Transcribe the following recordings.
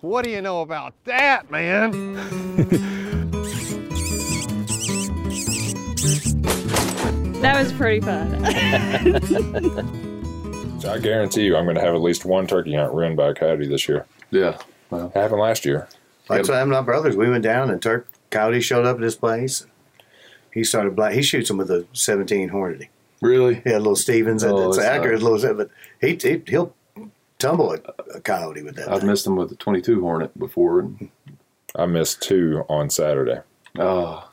What do you know about that, man? That was pretty fun. I guarantee you, I'm going to have at least one turkey hunt ruined by a coyote this year. Yeah. Well, It happened last year. That's what happened to my brothers. We went down and Turk Coyote showed up at his place. He started black. He shoots him with a 17 Hornady. really? He had little Stevens and Oh, it's accurate nice. little, but he, he he'll tumble a, a coyote with that. I've thing. missed them with the 22 Hornet before. And, I missed two on Saturday. oh,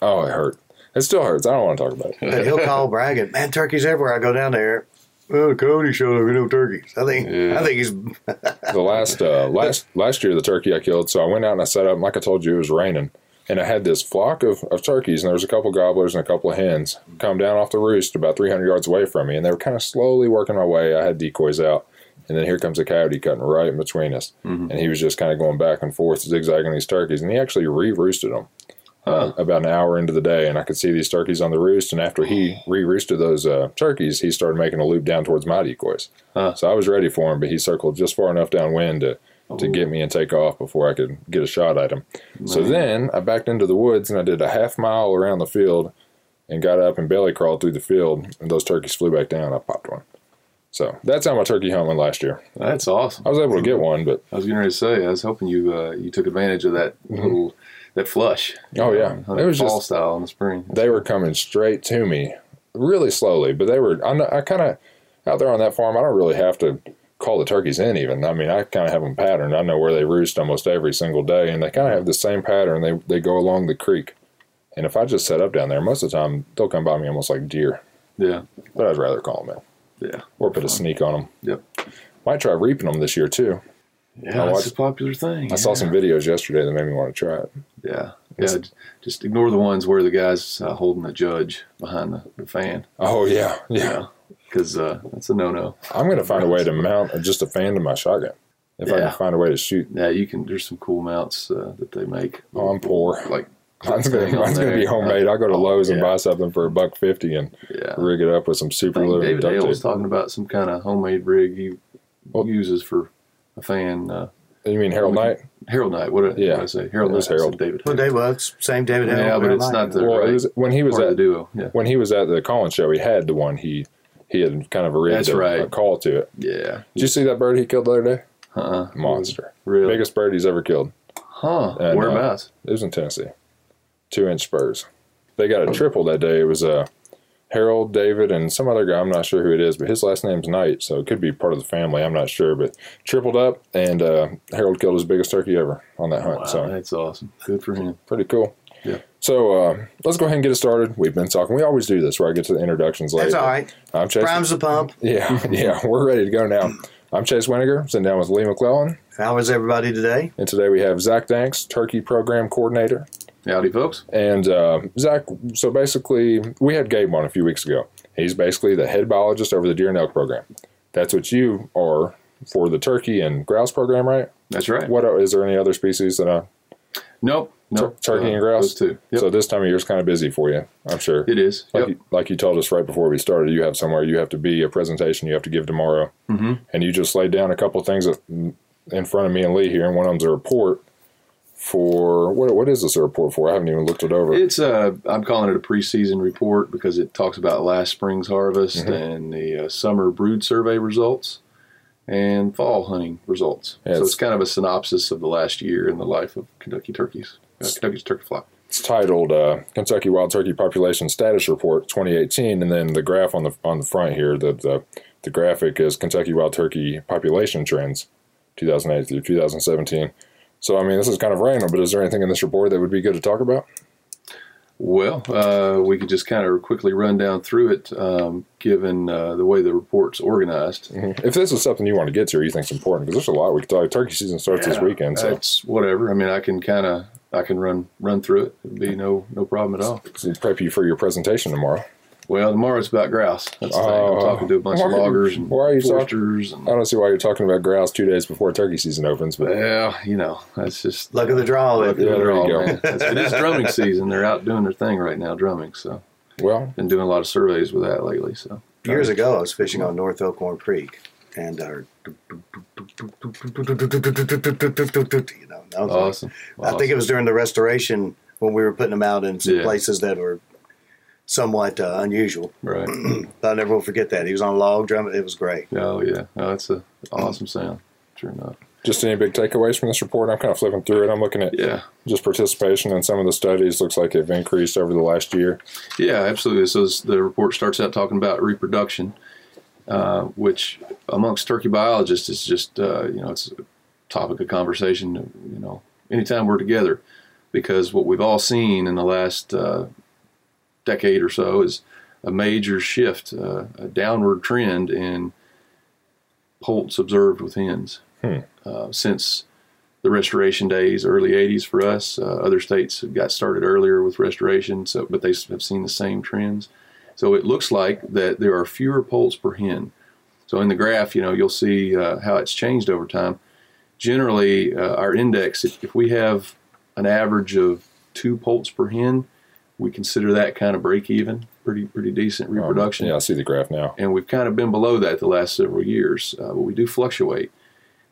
Oh, it hurt. It still hurts. I don't want to talk about it. But he'll call bragging, man, turkeys everywhere. I go down there. Oh, Cody showed up with no turkeys. I think Yeah. I think he's The last uh, last last year, the turkey I killed. So I went out and I set up. and Like I told you, it was raining, and I had this flock of, of turkeys, and there was a couple gobblers and a couple of hens come down off the roost about 300 yards away from me, and they were kind of slowly working my way. I had decoys out, and then here comes a coyote cutting right in between us, and he was just kind of going back and forth, zigzagging these turkeys, and he actually re-roosted them. Uh, about an hour into the day, and I could see these turkeys on the roost. And after he re-roosted those uh, turkeys, he started making a loop down towards my decoys. Huh. So I was ready for him, but he circled just far enough downwind to to get me and take off before I could get a shot at him. So then I backed into the woods and I did a half mile around the field and got up and belly crawled through the field, and those turkeys flew back down. I popped one. So that's how my turkey hunt went last year. that's awesome. I was able to get one, but I was getting ready to say, I was hoping you uh, you took advantage of that little that flush. Oh, yeah. Uh, It was fall just- style in the spring. they were coming straight to me really slowly but they were i, I kind of out there on that farm i don't really have to call the turkeys in even i mean i kind of have them patterned i know where they roost almost every single day and they kind of have the same pattern they, they go along the creek and if i just set up down there most of the time they'll come by me almost like deer Yeah, but i'd rather call them in yeah, or put a sneak on them yep. might try reaping them this year too Yeah, watched- a popular thing. i saw some videos yesterday that made me want to try it Yeah, yeah. Just ignore the ones where the guy's uh, holding the judge behind the, the fan. oh yeah yeah because uh, that's a no-no. i'm gonna find a way to mount just a fan to my shotgun if i can find a way to shoot Yeah, you can. There's some cool mounts uh, that they make. Oh, I'm poor. Like Mine's gonna, thing on mine's gonna be homemade. I'll go to Oh, Lowe's and buy something for a buck fifty and Yeah. rig it up with some super glue David duct Hale was talking about some kind of homemade rig he Well- uses for a fan. Uh, You mean Harold Knight? Harold Knight. What did Yeah. I say? Harold It was Knight. I said Harold. David. well, Hale. Dave was same David. Hill, Yeah, but it's Knight. not the Well, it right was, when he was at the duo. Yeah. when he was at the Collins show, he had the one. He he had kind of a rigged That's a, right. a call to it. Yeah. Did you see that bird he killed the other day? Uh-uh. Monster, Really? biggest bird he's ever killed. Huh. And, uh, Whereabouts? It was in Tennessee, two inch spurs. They got a triple that day. It was uh, Harold, David, and some other guy. I'm not sure who it is, but his last name's Knight, so it could be part of the family. I'm not sure, but tripled up, and uh, Harold killed his biggest turkey ever on that hunt. Wow, so that's awesome. Good for him. pretty cool. Yeah. So uh, let's go ahead and get it started. We've been talking. We always do this where I get to the introductions later. That's all right. I'm Chase. Prime's the pump. Yeah, yeah, we're ready to go now. I'm Chase Winiger, sitting down with Lee McClellan, How is everybody today? and today we have Zach Danks, Turkey Program Coordinator. Howdy, folks. And uh, Zach, so basically, we had Gabe on a few weeks ago. He's basically the head biologist over the deer and elk program. That's what you are for the turkey and grouse program, right? That's right. What is there any other species that uh, Nope. Nope. tur- turkey Uh, and grouse? Those two. Yep. So this time of year is kind of busy for you, I'm sure. it is. Like, Yep. you, like you told us right before we started, you have somewhere you have to be, a presentation you have to give tomorrow. Mhm. And you just laid down a couple of things in front of me and Lee here, and one of them's a report for what? What is this a report for? I haven't even looked it over. It's uh, I'm calling it a preseason report because it talks about last spring's harvest Mhm. and the uh, summer brood survey results and fall hunting results. Yeah, so it's- it's kind of a synopsis of the last year in the life of Kentucky turkeys, uh, Kentucky's turkey flock. It's titled uh, "Kentucky Wild Turkey Population Status Report 2018," and then the graph on the on the front here, the the, the graphic is Kentucky Wild Turkey Population Trends 2008 through 2017. So I mean, this is kind of random, but is there anything in this report that would be good to talk about? Well, uh, we could just kind of quickly run down through it, um, given uh, the way the report's organized. If this is something you want to get to or you think it's important, because there's a lot we could talk. Turkey season starts this weekend, so It's whatever. I mean, I can kind of I can run run through it. It'd be no no problem at all. prep you for your presentation tomorrow. Well, tomorrow it's about grouse. That's the thing. Oh. I'm talking to a bunch of loggers and why are you talking- foresters. And, I don't see why you're talking about grouse two days before turkey season opens, but yeah, you know, that's just Luck of the draw. luck of Yeah, the there you draw, go. man. It's- drumming season. They're out doing their thing right now, drumming. So, well, been doing a lot of surveys with that lately. So, Years ago, I was fishing on North Elkhorn Creek, and our You know, that was like- Awesome. I think it was during the restoration when we were putting them out in some Yeah. places that were somewhat uh, unusual. right. But I never will forget that. He was on a log drum. It was great. Oh yeah, oh, that's a awesome sound. Sure enough. Just any big takeaways from this report? I'm kind of flipping through it. I'm looking at Yeah. just participation in some of the studies. Looks like they've increased over the last year. Yeah, absolutely. So the report starts out talking about reproduction, uh, which amongst turkey biologists is just uh, you know it's a topic of conversation. You know, anytime we're together, because what we've all seen in the last uh, decade or so is a major shift, uh, a downward trend in poults observed with hens Hmm. uh, since the restoration days, early 80s for us. Uh, other states have got started earlier with restoration, so but they have seen the same trends. So it looks like that there are fewer poults per hen. So in the graph, you know, you'll see uh, how it's changed over time. Generally, uh, our index, if, if we have an average of two poults per hen, we consider that kind of break even, pretty pretty decent Um, reproduction yeah, I see the graph now. and we've kind of been below that the last several years, uh, but we do fluctuate.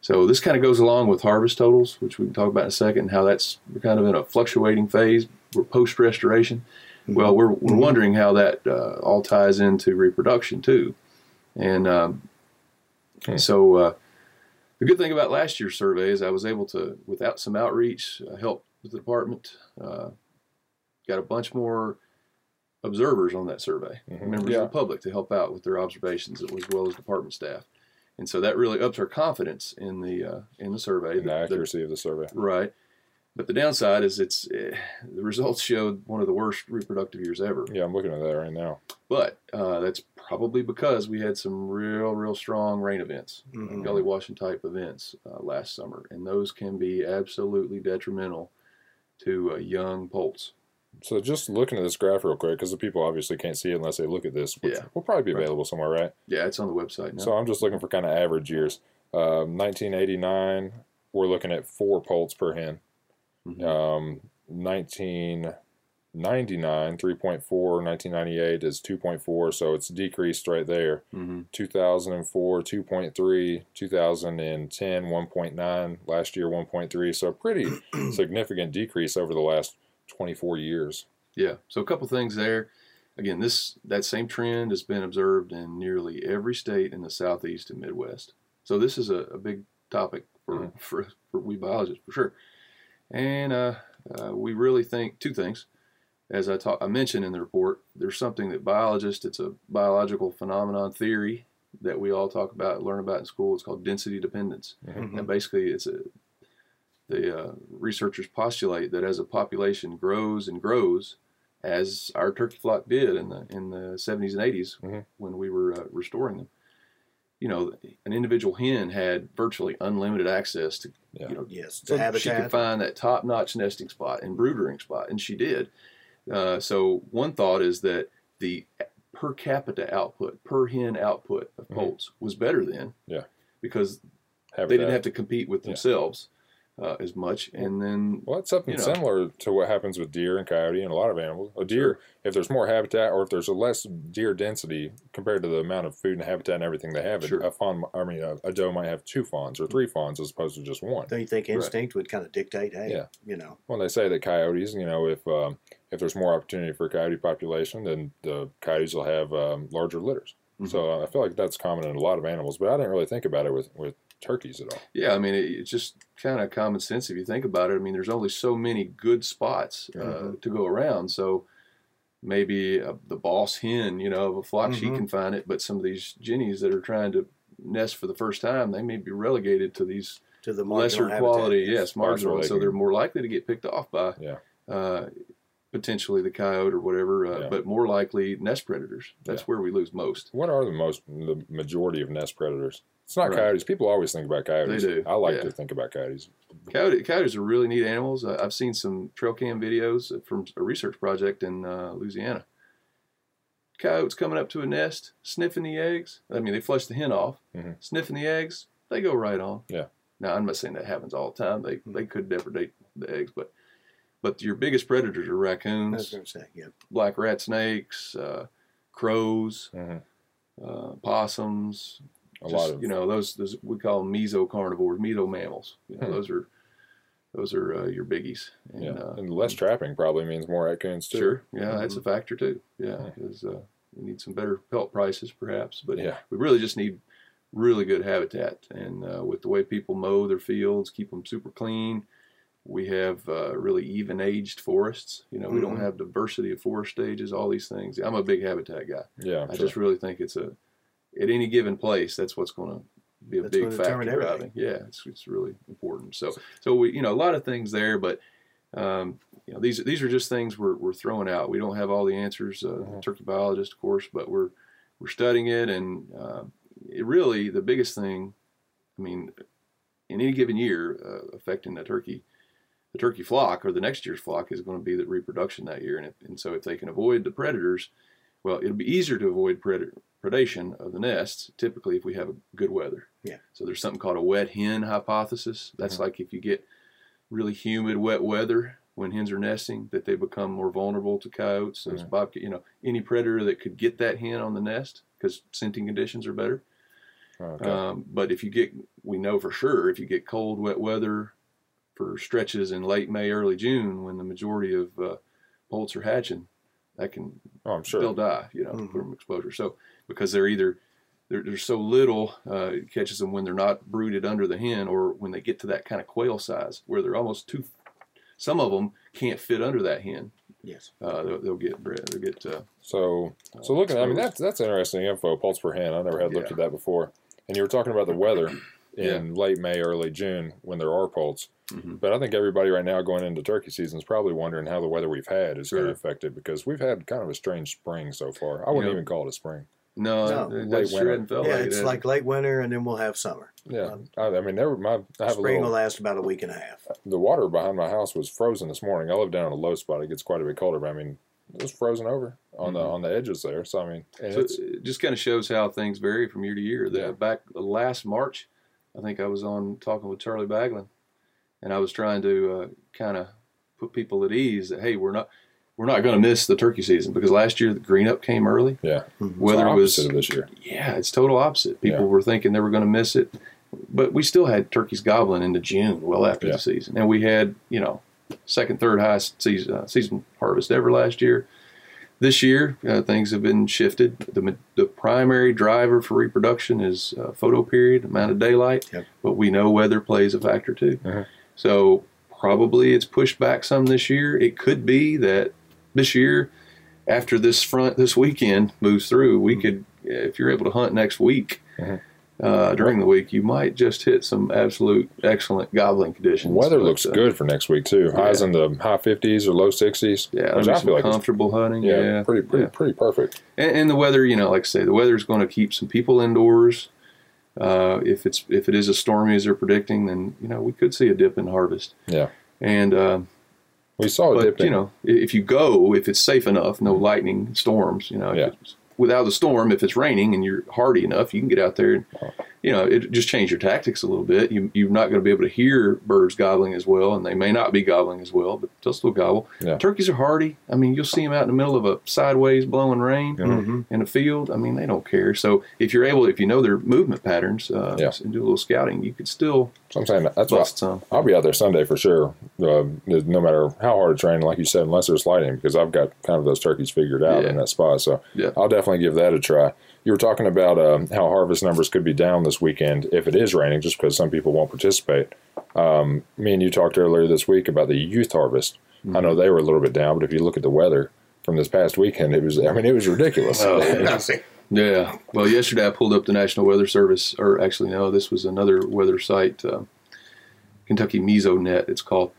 So this kind of goes along with harvest totals, which we can talk about in a second, and how that's we're kind of in a fluctuating phase. We're post restoration. Well, we're, we're wondering how that uh, all ties into reproduction too, and um, Hmm. so uh, the good thing about last year's survey is I was able to, without some outreach, uh, help with the department. Got a bunch more observers on that survey, Mhm. members Yeah. of the public to help out with their observations as well as department staff, and so that really ups our confidence in the uh, in the survey. And the The- the- accuracy of the survey. right, but the downside is it's eh, the results showed one of the worst reproductive years ever. Yeah, I'm looking at that right now. But uh, that's probably because we had some real, real strong rain events, Mhm. gully washing type events uh, last summer, and those can be absolutely detrimental to uh, young poults. So just looking at this graph real quick, because the people obviously can't see it unless they look at this, which Yeah. will probably be Right. available somewhere, right? Yeah, it's on the website now. So I'm just looking for kind of average years. Um, 1989, we're looking at four poults per hen. Mhm. Um, 1999, 3.4. 1998 is 2.4, so it's decreased right there. Mhm. 2004, 2.3. 2010, 1.9. Last year, 1.3. So a pretty significant decrease over the last 24 years. Yeah. So a couple things there. Again, this that same trend has been observed in nearly every state in the southeast and Midwest. So this is a, a big topic for, Mhm. for for we biologists for sure. And uh, uh, we really think two things. As I talk, I mentioned in the report, there's something that biologists. It's a biological phenomenon theory that we all talk about, learn about in school. It's called density dependence. Mhm. And basically, it's a the uh, researchers postulate that as a population grows and grows, as our turkey flock did in the in the 70s and 80s Mhm. when we were uh, restoring them. You know, an individual hen had virtually unlimited access to Yeah. you know Yes, the so she could find that top-notch nesting spot and broodering spot, and she did. Uh, so one thought is that the per capita output, per hen output of Mhm. poults was better then. Yeah. Because Habitat. they didn't have to compete with Yeah. Themselves uh, as much, and then Well, it's something you know. similar to what happens with deer and coyote and a lot of animals. A deer, if there's more habitat or if there's a less deer density compared to the amount of food and habitat and everything they have, Sure. a fawn, I mean, a, a doe might have two fawns or three fawns as opposed to just one. Don't you think instinct would kind of dictate? Hey, Yeah. you know, Well, they say that coyotes, you know, if um, if there's more opportunity for coyote population, then the coyotes will have um, larger litters. Mhm. So uh, I feel like that's common in a lot of animals, but I didn't really think about it with, with turkeys at all. yeah, I mean it, it's just kind of common sense if you think about it. I mean, there's only so many good spots uh, Mhm. to go around, so maybe uh, the boss hen, you know, of a flock, she Mhm. can find it, but some of these jennies that are trying to nest for the first time, they may be relegated to these to the lesser quality, habitat. yes, marginal, they so they're more likely to get picked off by Yeah. uh, potentially the coyote or whatever, uh, Yeah. but more likely nest predators. That's Yeah. where we lose most. What are the most the majority of nest predators? It's not Right. coyotes. People always think about coyotes. do, I like yeah. to think about coyotes. Coyote, coyotes are really neat animals. I- I've seen some trail cam videos from a research project in uh, Louisiana. Coyotes coming up to a nest, sniffing the eggs. I mean, they flush the hen off, Mhm. sniffing the eggs. They go right on. Yeah. Now, I'm not saying that happens all the time. They Mm-hmm. they could depredate the eggs, but but your biggest predators are I was raccoons, say, yeah. black rat snakes, uh, crows, Mhm. uh, possums, A just, lot of you know those those we call them mesocarnivores, mesomammals. You know, Hmm. those are those are uh, your biggies. And, yeah, uh, and less trapping probably means more raccoons too. Sure. Yeah, that's a factor too. Yeah, Yeah. because uh, we need some better pelt prices, perhaps. But Yeah. we really just need really good habitat. And uh, with the way people mow their fields, keep them super clean. We have uh, really even aged forests. You know, we don't Mhm. have diversity of forest stages, all these things. I'm a big habitat guy. Yeah, I sure. just really think it's a, at any given place, that's what's going to be a That's big factor driving. Yeah, it's, it's really important. So, so we, you know, a lot of things there, but, um, you know, these, these are just things we're, we're throwing out. We don't have all the answers, uh, Mhm. turkey biologist, of course, but we're, we're studying it. And, uh, it really, the biggest thing, I mean, in any given year, uh, affecting the turkey, the turkey flock or the next year's flock is going to be the reproduction that year. And, if, and so if they can avoid the predators, well, it'll be easier to avoid pred- predation of the nests typically if we have a good weather. Yeah. So there's something called a wet hen hypothesis. That's like if you get really humid, wet weather when hens are nesting, that they become more vulnerable to coyotes, those Mhm. bobcat, you know, any predator that could get that hen on the nest because scenting conditions are better. Okay. Um, but if you get, we know for sure, if you get cold, wet weather for stretches in late May, early June, when the majority of uh, poults are hatching, that can oh, I'm sure. they'll die, you know, Mhm. from exposure. So because they're either there, there's so little, uh, it catches them when they're not brooded under the hen, or when they get to that kind of quail size where they're almost too. Some of them can't fit under that hen. Yes. Uh, they'll, they'll get bred. They'll get. Uh, So, so looking, I mean, that's that's interesting info. Poults per hen. I never had looked Yeah. at that before. And you were talking about the weather in late May, early June when there are poults. Mhm. But I think everybody right now going into turkey season is probably wondering how the weather we've had is going to affect it because we've had kind of a strange spring so far. I wouldn't Yeah. even call it a spring. no, No, late that sure winter. hadn't yeah, like it's has like late winter, and then we'll have summer. Yeah, Um, I, I mean, there, my I have a Spring will last about a week and a half. The water behind my house was frozen this morning. I live down in a low spot. It gets quite a bit colder, but I mean, it was frozen over on the Mhm. on the edges there. So I mean, So it's, it just kind of shows how things vary from year to year. The, Yeah. Back last March, I think I was on talking with Charlie Baglin, and I was trying to uh, kind of put people at ease that hey, we're not we're not going to miss the turkey season because last year the green up came early. yeah, Weather it's the was of this year. yeah, it's total opposite. People Yeah. were thinking they were going to miss it, but we still had turkeys gobbling into June, well after Yeah. the season, and we had you know second, third highest season uh, season harvest ever last year. This year, uh, things have been shifted. The, the primary driver for reproduction is uh, photo period, amount of daylight, Yep. but we know weather plays a factor too. Mhm. So probably it's pushed back some this year. It could be that this year, after this front this weekend moves through, we could, if you're able to hunt next week. Mhm. Uh, during the week, you might just hit some absolute excellent gobbling conditions. Weather But, looks uh, good for next week too. Highs yeah. in the high fifties or low sixties. Yeah, which I feel like comfortable hunting. yeah, Yeah, pretty pretty yeah. pretty perfect. And, and the weather, you know, like I say, the weather is going to keep some people indoors. Uh, if it's if it is as stormy as they're predicting, then you know we could see a dip in harvest. Yeah. And uh, We saw it dip but you know, if you go, if it's safe enough, no lightning storms. You know, Yeah. it's- without the storm, if it's raining and you're hardy enough, you can get out there and you know it just change your tactics a little bit. You, you're not going to be able to hear birds gobbling as well, and they may not be gobbling as well, but they'll still gobble. Yeah. Turkeys are hardy. I mean, you'll see them out in the middle of a sideways blowing rain Mhm. in a field. I mean, they don't care. So if you're able, if you know their movement patterns, uh, Yeah. and do a little scouting, you could still So I'm saying that's why bust some. I'll be out there Sunday for sure. Uh, no matter how hard it's raining, like you said, unless there's lightning, because I've got kind of those turkeys figured out Yeah. in that spot. So Yeah. I'll definitely give that a try. You were talking about um, how harvest numbers could be down this weekend if it is raining, just because some people won't participate. Um, me and you talked earlier this week about the youth harvest. Mm-hmm. I know they were a little bit down, but if you look at the weather from this past weekend, it was I mean it was ridiculous. Oh, Nothing. Yeah. Well, yesterday I pulled up the National Weather Service, or actually, no, this was another weather site, uh, Kentucky Mesonet, it's called.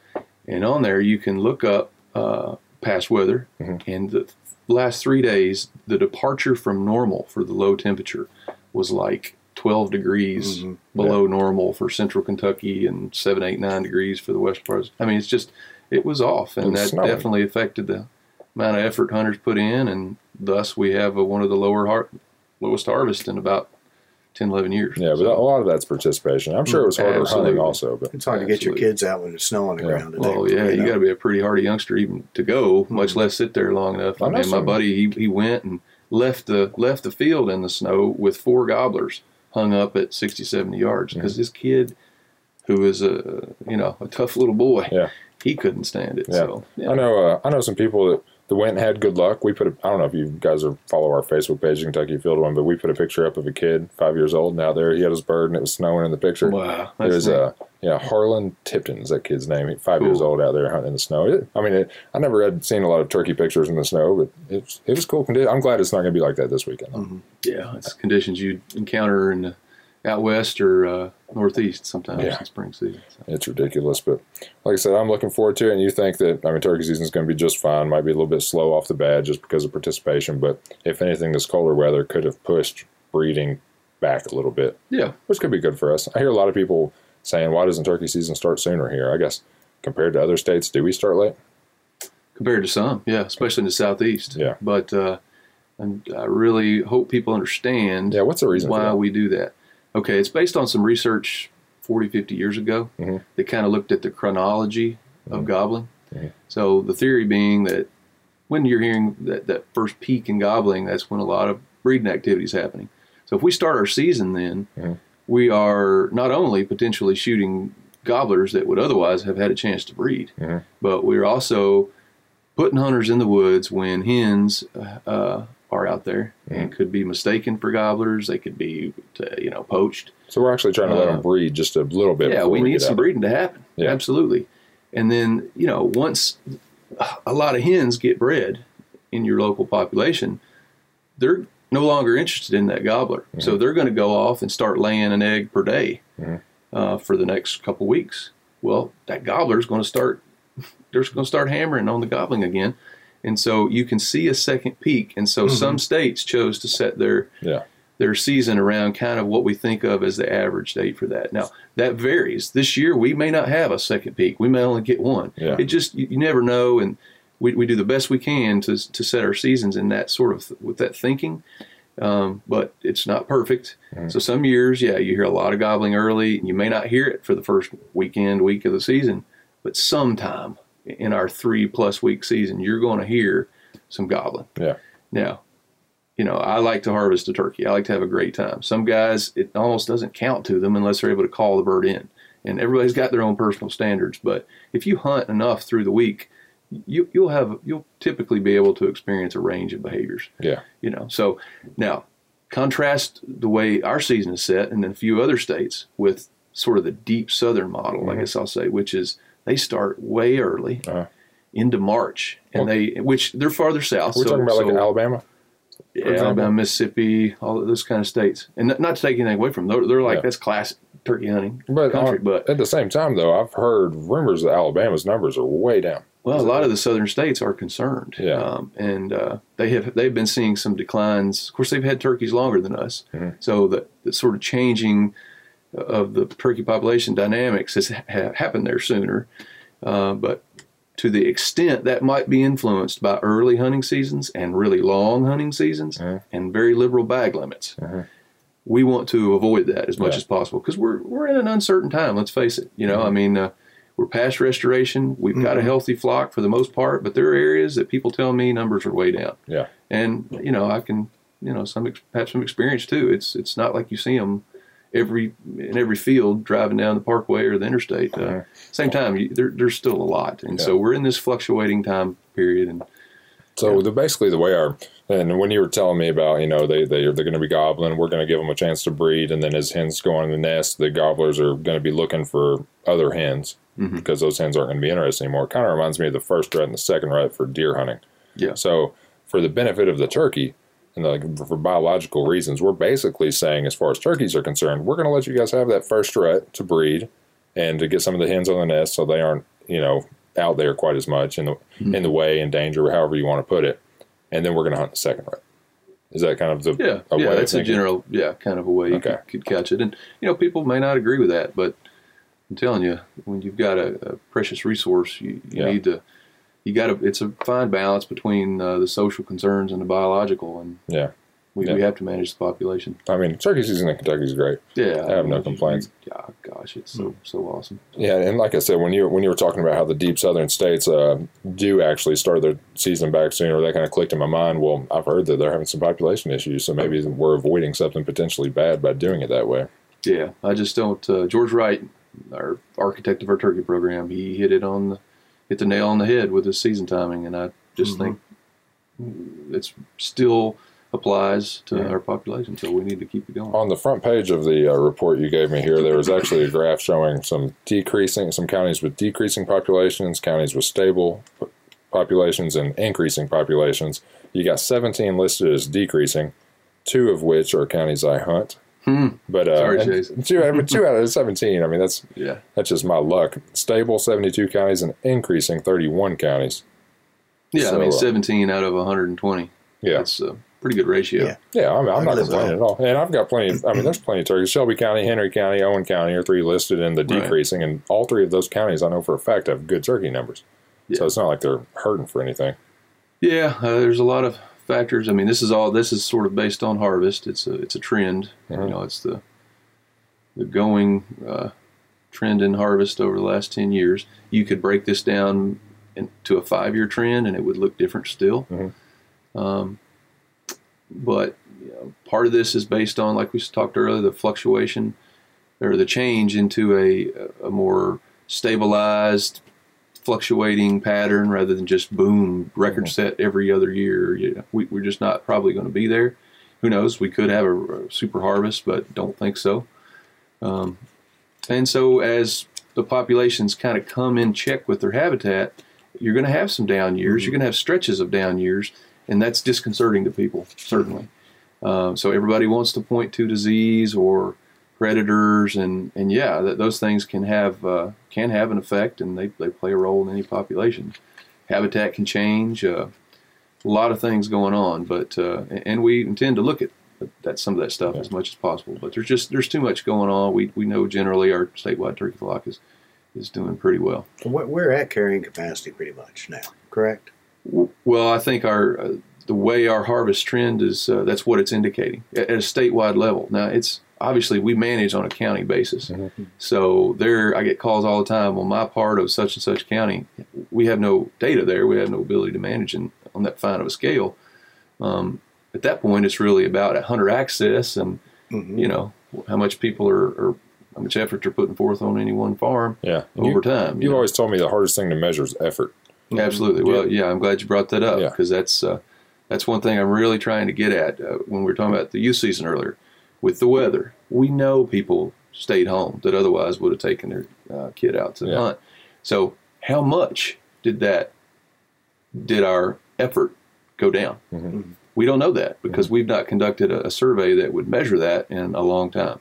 And on there, you can look up uh, past weather. Mhm. And the last three days, the departure from normal for the low temperature was like 12 degrees Mhm. below normal for central Kentucky and 7, 8, 9 degrees for the west parts. I mean, it's just, it was off. And that snowing. definitely affected the amount of effort hunters put in. And thus, we have a, one of the lower har- lowest harvest in about 10, 11 years. yeah, but So- a lot of that's participation. I'm sure it was harder Absolutely. hunting also, but It's hard to get your kids out when there's snow on the Yeah. ground. today. Well, yeah, you got to be a pretty hardy youngster even to go, much less sit there long enough. I I mean, my buddy, he, he went and left the left the field in the snow with four gobblers hung up at 60, 70 yards Mm-hmm. because this kid, who is a you know a tough little boy, Yeah. he couldn't stand it. Yeah. So I know. Uh, I know some people that, that went and had good luck. We put. A, I don't know if you guys are follow our Facebook page, Kentucky Field One, but we put a picture up of a kid, five years old, and out there he had his bird, and it was snowing in the picture. Wow, It was uh, yeah, Harlan Tipton is that kid's name. Five years old out there hunting in the snow. It, I mean, it, I never had seen a lot of turkey pictures in the snow, but it was, it was cool. I'm glad it's not going to be like that this weekend. though. yeah, it's conditions you encounter in the out west or uh, northeast sometimes Yeah. in spring season. So. It's ridiculous, but like I said, I'm looking forward to it. And you think that I mean, turkey season is going to be just fine. Might be a little bit slow off the bat just because of participation, but if anything, this colder weather could have pushed breeding back a little bit, Yeah, which could be good for us. I hear a lot of people saying, "Why doesn't turkey season start sooner here?" I guess compared to other states, do we start late? compared to some, yeah, especially in the southeast. Yeah. but uh, and I really hope people understand Yeah, what's the reason why we do that. Okay, it's based on some research 40, 50 years ago Mhm. that kind of looked at the chronology Mm-hmm. of gobbling. Mhm. So the theory being that when you're hearing that, that first peak in gobbling, that's when a lot of breeding activity is happening. So if we start our season then, Mhm. we are not only potentially shooting gobblers that would otherwise have had a chance to breed, Mhm. but we're also putting hunters in the woods when hens uh, are out there Mm-hmm. and could be mistaken for gobblers. They could be, uh, you know, poached. So we're actually trying to let Uh, them breed just a little bit. Yeah, before we need some breeding to happen. Yeah. Absolutely. And then, you know, once a lot of hens get bred in your local population, they're no longer interested in that gobbler. Mm-hmm. So they're going to go off and start laying an egg per day Mhm. uh, for the next couple weeks. Well, that gobbler is going to start. They're going to start hammering on the gobbling again, and so you can see a second peak. And so some states chose to set their Yeah. their season around kind of what we think of as the average date for that. Now that varies. This year we may not have a second peak. We may only get one. Yeah. It just you, you never know, and we, we do the best we can to to set our seasons in that sort of with that thinking. Um, but it's not perfect. So some years, yeah, you hear a lot of gobbling early, and you may not hear it for the first weekend, week of the season. But sometime in our three plus week season, you're going to hear some gobbling. Yeah. Now, you know, I like to harvest a turkey. I like to have a great time. Some guys, it almost doesn't count to them unless they're able to call the bird in. And everybody's got their own personal standards. But if you hunt enough through the week, you, you'll have you'll typically be able to experience a range of behaviors. Yeah. You know, so now contrast the way our season is set, and then a few other states with sort of the deep southern model. I Mhm. guess I'll say, which is they start way early Uh-huh. into March, and Well- they which they're farther south. We're so, talking about like so- Alabama. yeah. Alabama, Mississippi, all of those kind of states, and not, not to take anything away from them. They're, they're like Yeah. that's classic turkey hunting But, country. on- but at the same time, though, I've heard rumors that Alabama's numbers are way down. well, a lot of the southern states are concerned, Yeah. um, and uh, they have they've been seeing some declines. Of course, they've had turkeys longer than us, Mhm. so the, the sort of changing of the turkey population dynamics has ha- happened there sooner. Uh, but to the extent that might be influenced by early hunting seasons and really long hunting seasons Mhm. and very liberal bag limits. Mhm. We want to avoid that as much Yeah. as possible because we're we're in an uncertain time. Let's face it. You know, I mean, uh, we're past restoration. We've got a healthy flock for the most part, but there are areas that people tell me numbers are way down. Yeah. And you know, I can you know some have some experience too. It's it's not like you see them every in every field driving down the parkway or the interstate. Uh. Same time, you, there, there's still a lot, and so we're in this fluctuating time period. And So Yeah. the basically the way our and when you were telling me about you know they they they're going to be gobbling, we're going to give them a chance to breed, and then as hens go in the nest, the gobblers are going to be looking for other hens Mhm. because those hens aren't going to be interested anymore. It kind of reminds me of the first rut and the second rut for deer hunting. Yeah. So for the benefit of the turkey and like for biological reasons, we're basically saying as far as turkeys are concerned, we're going to let you guys have that first rut to breed and to get some of the hens on the nest so they aren't you know out there quite as much in the Mm-hmm. in the way in danger however you want to put it and then we're going to hunt the second rut is that kind of the yeah, a yeah, way that's a general yeah kind of a way you Okay. could, could catch it. And you know, people may not agree with that, but I'm telling you, when you've got a, a precious resource, you, you Yeah. need to. You got to. It's a fine balance between uh, the social concerns and the biological, and yeah We, Yeah. we have to manage the population. I mean, turkey season in Kentucky is great. Yeah, I have no complaints. you- Yeah, gosh, it's so so awesome. Yeah, and like I said, when you when you were talking about how the deep southern states uh, do actually start their season back sooner, that kind of clicked in my mind. Well, I've heard that they're having some population issues, so maybe we're avoiding something potentially bad by doing it that way. Yeah, I just don't. Uh, George Wright, our architect of our turkey program, he hit it on the hit the nail on the head with his season timing, and I just think it's still applies to Yeah. our population, so we need to keep it going. On the front page of the uh, report you gave me here, there was actually a graph showing some decreasing, some counties with decreasing populations, counties with stable populations, and increasing populations. You got 17 listed as decreasing, two of which are counties I hunt. Hmm. But uh, Sorry, and Chase. Two, I mean, two out of 17. I mean, that's Yeah, that's just my luck. Stable 72 counties and increasing 31 counties. yeah. So, I mean, uh, 17 out of 120. Yeah, That's a pretty good ratio. Yeah. yeah. I'm, I'm I not live complaining at all. And I've got plenty. Of, I mean, there's plenty of turkeys. Shelby County, Henry County, Owen County are three listed in the Right. decreasing, and all three of those counties I know for a fact have good turkey numbers. So it's not like they're hurting for anything. Yeah, uh, there's a lot of factors. I mean, this is all this is sort of based on harvest. It's a it's a trend. You know, it's the the going uh, trend in harvest over the last ten years. You could break this down into a five year trend, and it would look different still. Mhm. Um, but you know, part of this is based on, like we talked earlier, the fluctuation or the change into a a more stabilized fluctuating pattern rather than just boom record set every other year. Know, we, we're just not probably going to be there. Who knows? We could have a, a super harvest, but don't think so. Um, and so as the populations kind of come in check with their habitat, you're going to have some down years. You're going to have stretches of down years, and that's disconcerting to people certainly. Um, so everybody wants to point to disease or predators, and and yeah, that those things can have uh, can have an effect, and they, they play a role in any population. Habitat can change. Uh, a lot of things going on, but uh, and we intend to look at that some of that stuff as much as possible. But there's just there's too much going on. We we know generally our statewide turkey flock is is doing pretty well. We're we're at carrying capacity pretty much now, correct? Well, I think our uh, the way our harvest trend is uh, that's what it's indicating at, at a statewide level. Now it's obviously we manage on a county basis, so there I get calls all the time. Well, my part of such and such county, we have no data there. We have no ability to manage in, on that fine of a scale. Um, at that point, it's really about hunter access and Mhm. you know how much people are, are how much effort they're putting forth on any one farm Yeah. Over you, time. you You've know. always told me the hardest thing to measure is effort. Absolutely. Well, yeah, I'm glad you brought that up Yeah. because that's uh, that's one thing I'm really trying to get at uh, when we were talking about the youth season earlier. With the weather, we know people stayed home that otherwise would have taken their uh, kid out to Yeah. hunt. So, how much did that did our effort go down? Mhm. We don't know that because we've not conducted a, a survey that would measure that in a long time.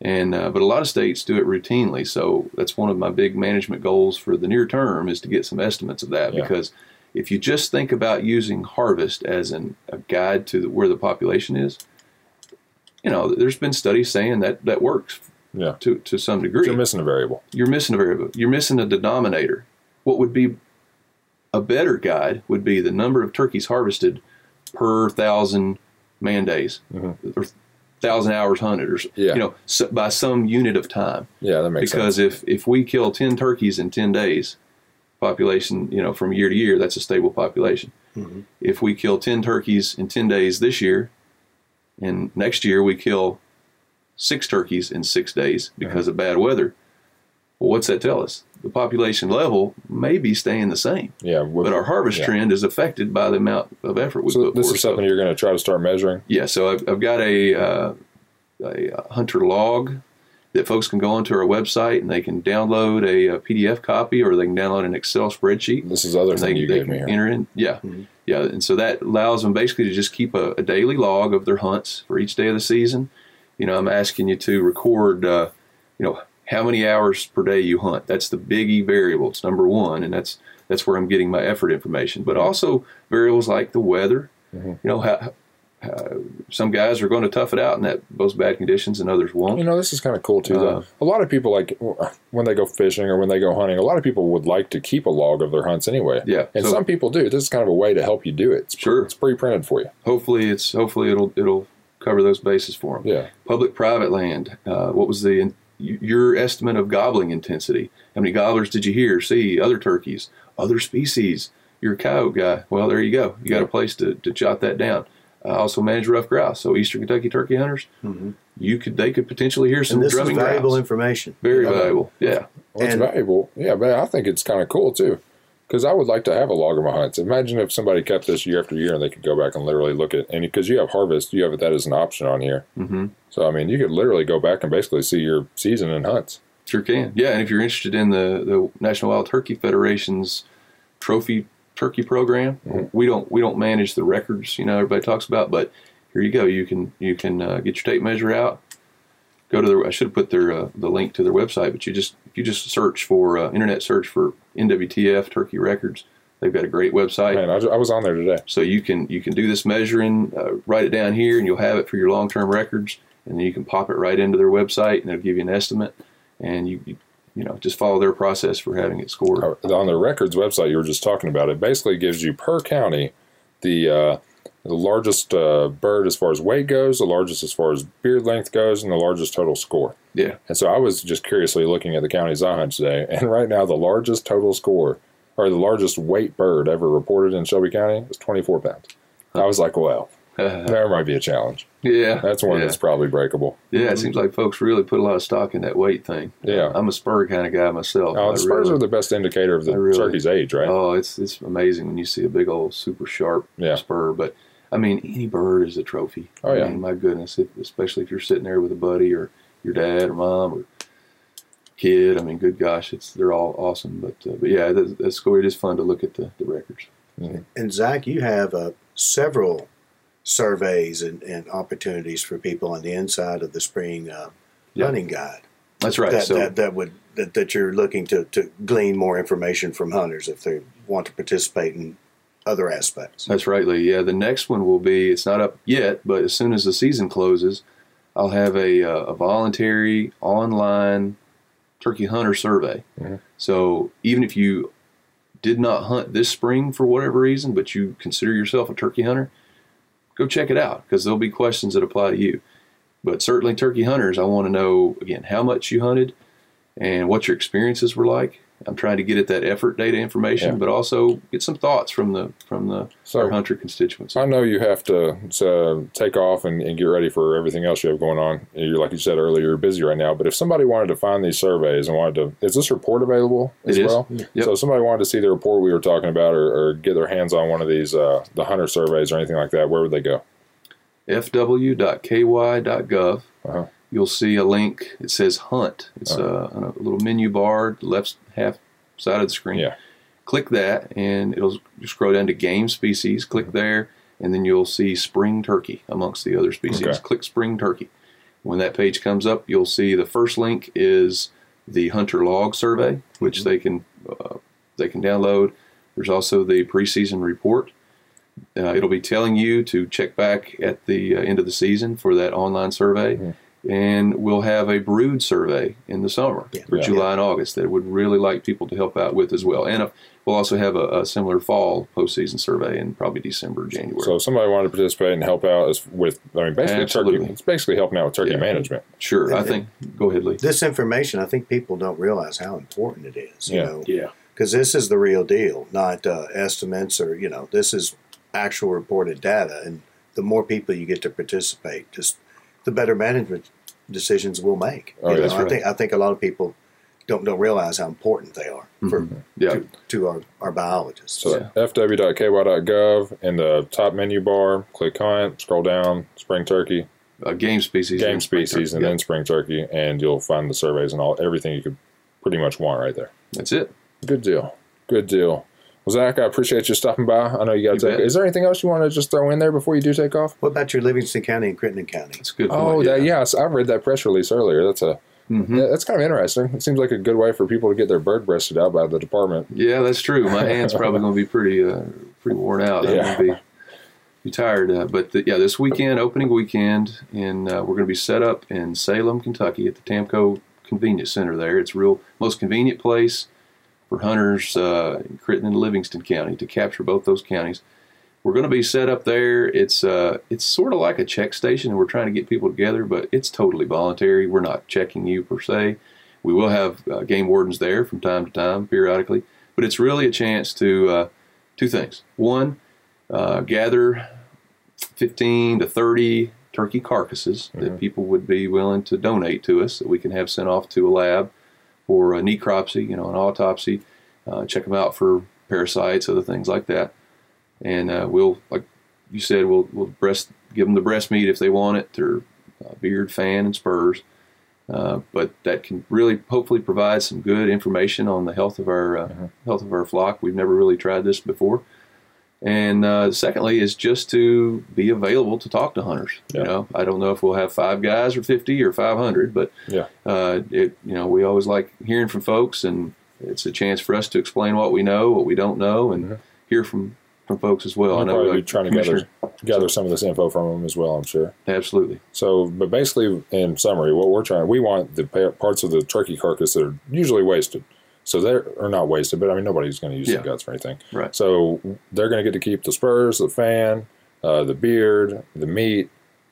And uh, but a lot of states do it routinely, so that's one of my big management goals for the near term is to get some estimates of that Yeah. because if you just think about using harvest as an, a guide to the, where the population is, you know, there's been studies saying that that works Yeah. to to some degree You're missing a variable. you're missing a variable. You're missing a denominator. What would be a better guide would be the number of turkeys harvested per thousand man days or thousand hours hunted, or Yeah. you know, so, by some unit of time. Yeah, that makes because sense. if if we kill ten turkeys in ten days, population, you know, from year to year, that's a stable population. Mhm. If we kill ten turkeys in ten days this year, and next year we kill six turkeys in six days because of bad weather, well, what's that tell us? The population level may be staying the same, Yeah. with- but our harvest yeah. trend is affected by the amount of effort we put So put this is something you're going to try to start measuring. Yeah, so I've, I've got a, uh, a hunter log that folks can go onto our website and they can download a, uh PDF copy or they can download an Excel spreadsheet. This is other And thing they, you they gave can me here. enter in, yeah, Mhm. yeah, and so that allows them basically to just keep a, a daily log of their hunts for each day of the season. You know, I'm asking you to record, uh, you know, how many hours per day you hunt. That's the biggie variable. It's number one, and that's that's where I'm getting my effort information. But also variables like the weather. Mhm. You know, how uh, some guys are going to tough it out in that those bad conditions, and others won't. You know, this is kind of cool too. though. Uh, a lot of people like when they go fishing or when they go hunting. A lot of people would like to keep a log of their hunts anyway. Yeah, and so- some people do. This is kind of a way to help you do it. It's, Sure. it's pre-printed for you. hopefully, it's hopefully it'll it'll cover those bases for them. Yeah, Public private land. Uh, what was the your estimate of gobbling intensity? How many gobblers did you hear? See other turkeys, other species. You're a coyote guy. Well, there you go. You got a place to, to jot that down. I also manage ruffed grouse. So Eastern Kentucky turkey hunters, you could they could potentially hear some And this is drumming valuable grouse. information. Very You know, valuable. Yeah. well, it's And- valuable. Yeah, but I think it's kind of cool too. Because I would like to have a log of my hunts. Imagine if somebody kept this year after year and they could go back and literally look at and because you have harvest, you have that as an option on here. hmm So I mean, you could literally go back and basically see your season and hunts. Sure can. Yeah, and if you're interested in the, the National Wild Turkey Federation's trophy turkey program, we don't we don't manage the records. You know, everybody talks about, but here you go. You can you can uh, get your tape measure out. Go to their. I should have put their uh, the link to their website, but you just if you just search for uh, internet search for NWTF Turkey Records, they've got a great website. Man, I, I was on there today. So you can you can do this measuring, uh, write it down here, and you'll have it for your long term records, and then you can pop it right into their website, and it'll give you an estimate, and you you, you know just follow their process for having it scored. Uh, on the records website you were just talking about, it basically gives you per county the uh, the largest uh, bird as far as weight goes, the largest as far as beard length goes, and the largest total score. Yeah, And so I was just curiously looking at the counties I hunt today, and right now the largest total score or the largest weight bird ever reported in Shelby County is 24 pounds. I was like, well, there might be a challenge. yeah, That's one yeah. that's probably breakable. yeah. It seems like folks really put a lot of stock in that weight thing. Yeah. I'm a spur kind of guy myself. Oh, the spurs really- are the best indicator of the really- turkey's age, right? Oh, it's it's amazing when you see a big old super sharp Yeah. spur. But I mean, any bird is a trophy. Oh, yeah. I mean, my goodness, if, especially if you're sitting there with a buddy or your dad or mom or kid. I mean, good gosh, it's they're all awesome. But uh, but yeah, that, that's cool. It is fun to look at the, the records. And Zach, you have uh, several surveys and, and opportunities for people on the inside of the spring uh, Yeah. hunting guide That's right. that, so that that would that, that you're looking to, to glean more information from hunters if they want to participate in other aspects. That's right, Lee. Yeah, the next one will be. It's not up yet, but as soon as the season closes, I'll have a, uh, a voluntary online turkey hunter survey. Mhm. So even if you did not hunt this spring for whatever reason, but you consider yourself a turkey hunter, go check it out because there'll be questions that apply to you. But certainly, turkey hunters, I want to know again how much you hunted and what your experiences were like. I'm trying to get at that effort data information, Yeah. but also get some thoughts from the from the So- our hunter constituents. I know you have to, to take off and, and get ready for everything else you have going on. You're like you said earlier, you're busy right now. But if somebody wanted to find these surveys and wanted to, is this report available as It is. well? Yep. So if somebody wanted to see the report we were talking about, or, or get their hands on one of these, uh, the hunter surveys or anything like that, where would they go? fw.ky.gov. Uh-huh. You'll see a link. It says Hunt. It's uh, on a little menu bar, left half side of the screen. Yeah. Click that, and it'll scroll down to game species. Click there, and then you'll see spring turkey amongst the other species. Okay. Click spring turkey. When that page comes up, you'll see the first link is the hunter log survey, which they can uh, they can download. There's also the preseason report. Uh, it'll be telling you to check back at the uh, end of the season for that online survey. Mhm. And we'll have a brood survey in the summer Yeah. for Yeah. July and August that would really like people to help out with as well. And uh, we'll also have a, a similar fall postseason survey in probably December, January. So if somebody wanted to participate and help out as with, I mean, basically Absolutely. turkey. It's basically helping out with turkey Yeah. management. sure, I think. Go ahead, Lee. This information, I think people don't realize how important it is. You Yeah. know, Yeah. because this is the real deal, not uh, estimates or you know, this is actual reported data, and the more people you get to participate, just the better management decisions we'll make. Oh, You know, that's I think I think a lot of people don't don't realize how important they are for Yeah. to, to our, our biologists. So Yeah. fw.ky.gov in the top menu bar, click hunt, scroll down, spring turkey, Uh, game species. game species, and Yeah. then spring turkey, and you'll find the surveys and all everything you could pretty much want right there. That's it. Good deal. Good deal. Well, Zach, I appreciate you stopping by. I know you got to take. bet. Is there anything else you want to just throw in there before you do take off? What about your Livingston County and Crittenden County? That's a good. Oh, point. that, yes, I read that press release earlier. That's a Mhm. yeah, that's kind of interesting. It seems like a good way for people to get their bird breasted out by the department. Yeah, that's true. My hand's probably going to be pretty, uh, pretty worn out. I'm Yeah. gonna be Be tired, uh, but the, yeah, this weekend, opening weekend, and uh, we're going to be set up in Salem, Kentucky, at the Tamco Convenience Center. There, it's real most convenient place for hunters uh, in Crittenden and Livingston County to capture both those counties. We're going to be set up there. It's uh, it's sort of like a check station, and we're trying to get people together, but it's totally voluntary. We're not checking you per se. We will have uh, game wardens there from time to time, periodically, but it's really a chance to uh, two things. One, uh, gather 15 to 30 turkey carcasses that people would be willing to donate to us that we can have sent off to a lab for a necropsy, you know, an autopsy, uh, check them out for parasites, other things like that. And uh, we'll, like you said, we'll, we'll breast, give them the breast meat if they want it, their uh, beard, fan, and spurs. Uh, but that can really hopefully provide some good information on the health of our uh, health of our flock. We've never really tried this before, and uh, secondly is just to be available to talk to hunters. Yeah. You know, I don't know if we'll have five guys or fifty or five hundred, but Yeah. uh, it you know we always like hearing from folks, and it's a chance for us to explain what we know, what we don't know, and hear from from folks as well. I'll I know probably uh, be trying to gather gather some of this info from them as well. I'm sure. absolutely. So, but basically, in summary, what we're trying, we want the parts of the turkey carcass that are usually wasted. So they're or not wasted, but I mean nobody's going to use Yeah. the guts for anything. Right. So they're going to get to keep the spurs, the fan, uh, the beard, the meat.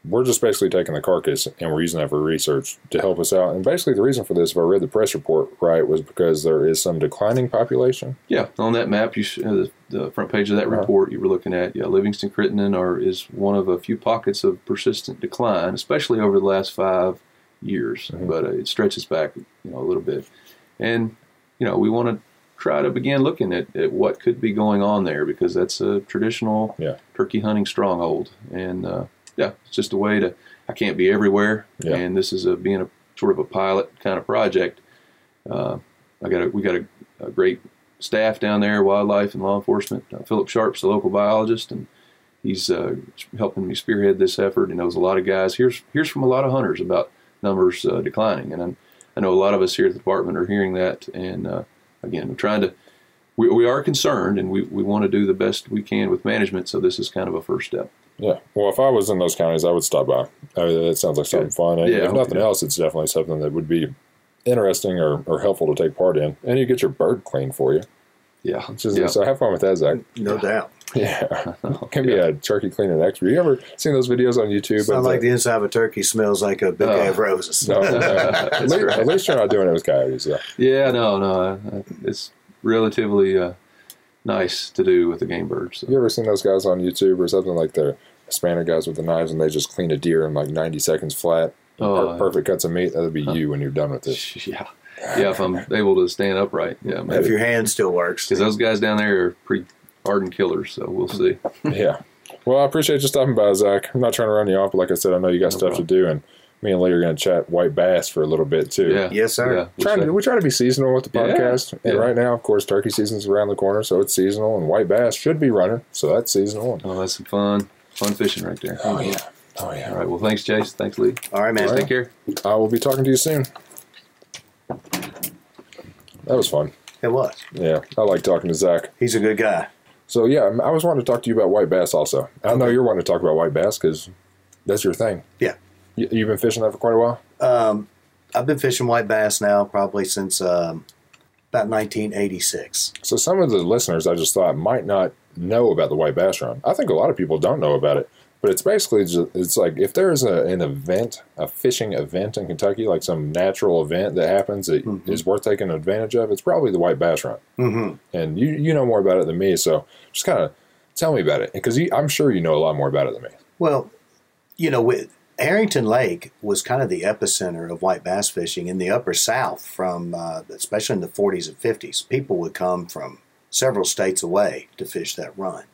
We're just basically taking the carcass and we're using that for research to help us out. And basically, the reason for this, if I read the press report right, was because there is some declining population. Yeah, on that map, you sh- uh, the, the front page of that Uh-huh. report you were looking at, yeah, Livingston Crittenden are is one of a few pockets of persistent decline, especially over the last five years. Mm-hmm. But uh, it stretches back, you know, a little bit, and you know, we want to try to begin looking at, at what could be going on there because that's a traditional Yeah. turkey hunting stronghold, and uh, yeah, it's just a way to. I can't be everywhere, Yeah. and this is a being a sort of a pilot kind of project. Uh, I got a, we got a, a great staff down there, wildlife and law enforcement. Uh, Philip Sharp's the local biologist, and he's uh, helping me spearhead this effort. He knows a lot of guys. Here's here's from a lot of hunters about numbers uh, declining, and I'm, I know a lot of us here at the department are hearing that. And uh, again, we're trying to. We, we are concerned, and we, we want to do the best we can with management. So this is kind of a first step. Yeah. Well, if I was in those counties, I would stop by. I mean, that sounds like something fun. And Yeah, if nothing else, it's definitely something that would be interesting or, or helpful to take part in. And you get your bird clean for you. Yeah, Which is, yeah. So have fun with that, Zach. No doubt. Yeah. Can be a turkey cleaning expert. You ever seen those videos on YouTube? Sound of like the- the inside of a turkey smells like a bouquet Oh. of roses. No, no, at, least, at least you're not doing it with coyotes. Yeah. Yeah, no, no, uh, it's relatively uh, nice to do with the game birds. So. You ever seen those guys on YouTube or something like the Hispanic guys with the knives and they just clean a deer in like 90 seconds flat? Oh, Per- perfect cuts of meat. That'd be you when you're done with this. Yeah, yeah. If I'm able to stand upright, yeah, If your hand still works. Because those guys down there are pretty ardent killers, so we'll see. yeah. Well, I appreciate you stopping by, Zach. I'm not trying to run you off, but like I said, I know you got No stuff problem. to do, and me and Lee are going to chat white bass for a little bit too. Yeah. Yes, sir. Yeah, we'll Trying to, we try to be seasonal with the Yeah. podcast, and Yeah. right now, of course, turkey season's around the corner, so it's seasonal, and white bass should be running, so that's seasonal. Oh, that's some fun, fun fishing right there. Oh yeah, oh yeah. All right. Well, thanks, Chase. Thanks, Lee. All right, man. All right. Take care. I will be talking to you soon. That was fun. It was. Yeah, I like talking to Zach. He's a good guy. So yeah, I was wanting to talk to you about white bass also. I know you're wanting to talk about white bass because that's your thing. Yeah. You, you've been fishing that for quite a while. Um, I've been fishing white bass now probably since um, about 1986. So some of the listeners, I just thought might not know about the white bass run. I think a lot of people don't know about it, but it's basically just, it's like if there's a, an event, a fishing event in Kentucky, like some natural event that happens that is Mhm. worth taking advantage of, it's probably the white bass run. Mm-hmm. And you you know more about it than me, so just kind of tell me about it because I'm sure you know a lot more about it than me. Well, you know, with Herrington Lake was kind of the epicenter of white bass fishing in the upper South, from uh, especially in the 40s and 50s. People would come from several states away to fish that run,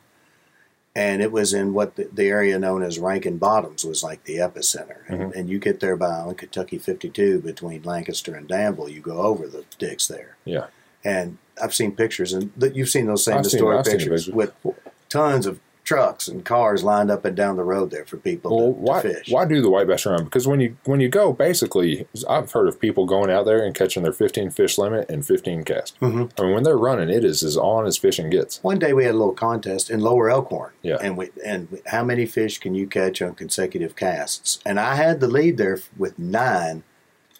and it was in what the, the area known as Rankin Bottoms was like the epicenter. And, mm-hmm. and you get there by on Kentucky 52 between Lancaster and Danville. You go over the dicks there, Yeah. and I've seen pictures, and th- you've seen those same I've historic seen pictures pictures. with tons of trucks and cars lined up and down the road there for people Well, to, why to fish. why do the white bass run? Because when you when you go, basically, I've heard of people going out there and catching their 15 fish limit and 15 cast. Mhm. I mean, when they're running, it is as on as fishing gets. One day we had a little contest in Lower Elkhorn. Yeah. And we and how many fish can you catch on consecutive casts? And I had the lead there with nine,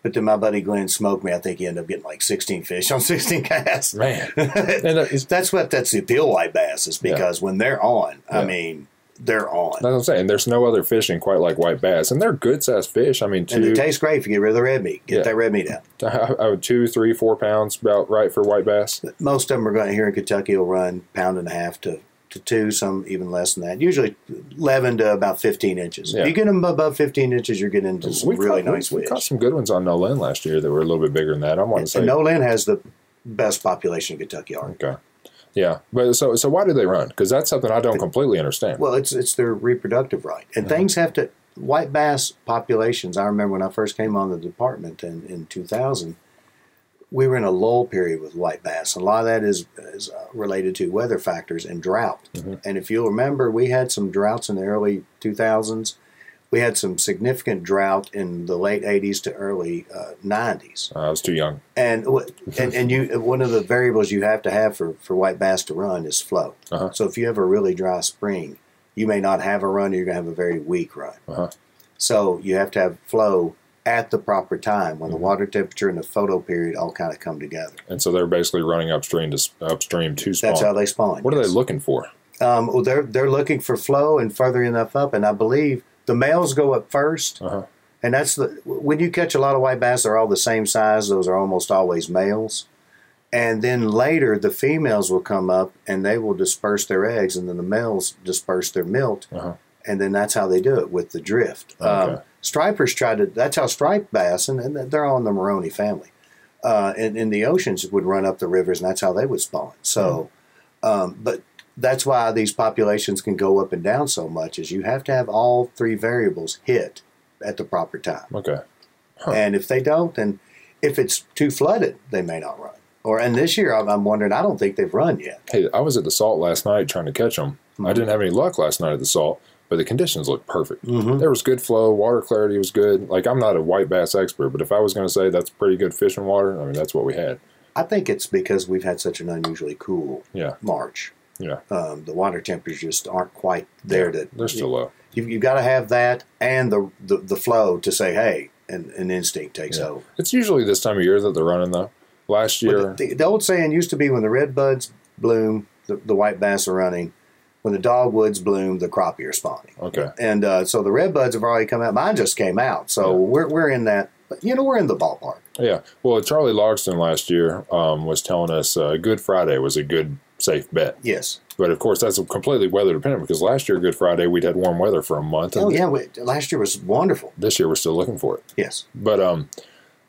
but then my buddy Glenn smoked me. I think he ended up getting like 16 fish on 16 casts. Man, and is- That's what that's the appeal white bass is because when they're on, I mean, they're on. That's what I'm saying. There's no other fishing quite like white bass, and they're good sized fish. I mean, And two, it tastes great if you get rid of the red meat. Get Yeah. that red meat out. uh, two, three, four pounds, about right for white bass. Most of them are going here in Kentucky will run pound and a half to, to two, some even less than that. Usually 11 to about 15 inches. Yeah. If you get them above 15 inches, you're getting into some We really caught, nice we, we caught some good ones on Nolin last year that were a little bit bigger than that. I want to say Nolin has the best population in Kentucky okay, yeah. But so so why do they run? Because that's something I don't completely understand. Well, it's it's their reproductive right, and uh-huh. things have to. White bass populations. I remember when I first came on the department in, in 2000, we were in a lull period with white bass. A lot of that is is uh, related to weather factors and drought. Mhm. And if you'll remember, we had some droughts in the early 2000s. We had some significant drought in the late 80s to early uh, 90s. Uh, I was too young. And and and you one of the variables you have to have for for white bass to run is flow. Uh-huh. So if you have a really dry spring, you may not have a run. You're gonna have a very weak run. Uh-huh. So you have to have flow at the proper time when Mhm. the water temperature and the photo period all kind of come together. And so they're basically running upstream to upstream to spawn. That's how they spawn. what are they looking for? Um, well, they're they're looking for flow and further enough up, and I believe the males go up first. Uh-huh. And that's the when you catch a lot of white bass, they're all the same size. Those are almost always males. And then later, the females will come up and they will disperse their eggs, and then the males disperse their milt, Uh-huh. and then that's how they do it with the drift. Okay. Um, stripers try to. That's how striped bass, and, and they're all in the Morone family, uh, in, in the oceans would run up the rivers, and that's how they would spawn. So, um, but that's why these populations can go up and down so much. Is you have to have all three variables hit at the proper time. Okay. Huh. And if they don't, then if it's too flooded, they may not run. Or and this year, I'm, I'm wondering. I don't think they've run yet. Hey, I was at the salt last night trying to catch them. I Mhm. didn't have any luck last night at the salt, but the conditions looked perfect. Mm-hmm. There was good flow, water clarity was good. Like I'm not a white bass expert, but if I was going to say that's pretty good fishing water, I mean that's what we had. I think it's because we've had such an unusually cool Yeah. March. Yeah. Um, the water temperatures just aren't quite there to. They're still low. You've, you've got to have that and the, the the flow to say, hey, and an instinct takes Yeah. over. It's usually this time of year that they're running though. Last year, But the, the old saying used to be when the red buds bloom, the, the white bass are running. When the dogwoods bloom, the crappie are spawning. okay, And uh, so the red buds have already come out. Mine just came out, so Yeah. we're we're in that. You know, we're in the ballpark. yeah. Well, Charlie Logston last year um, was telling us uh, Good Friday was a good safe bet, Yes. but of course that's completely weather dependent because last year Good Friday we'd had warm weather for a month, Oh yeah. We, last year was wonderful. this year we're still looking for it. Yes. But um,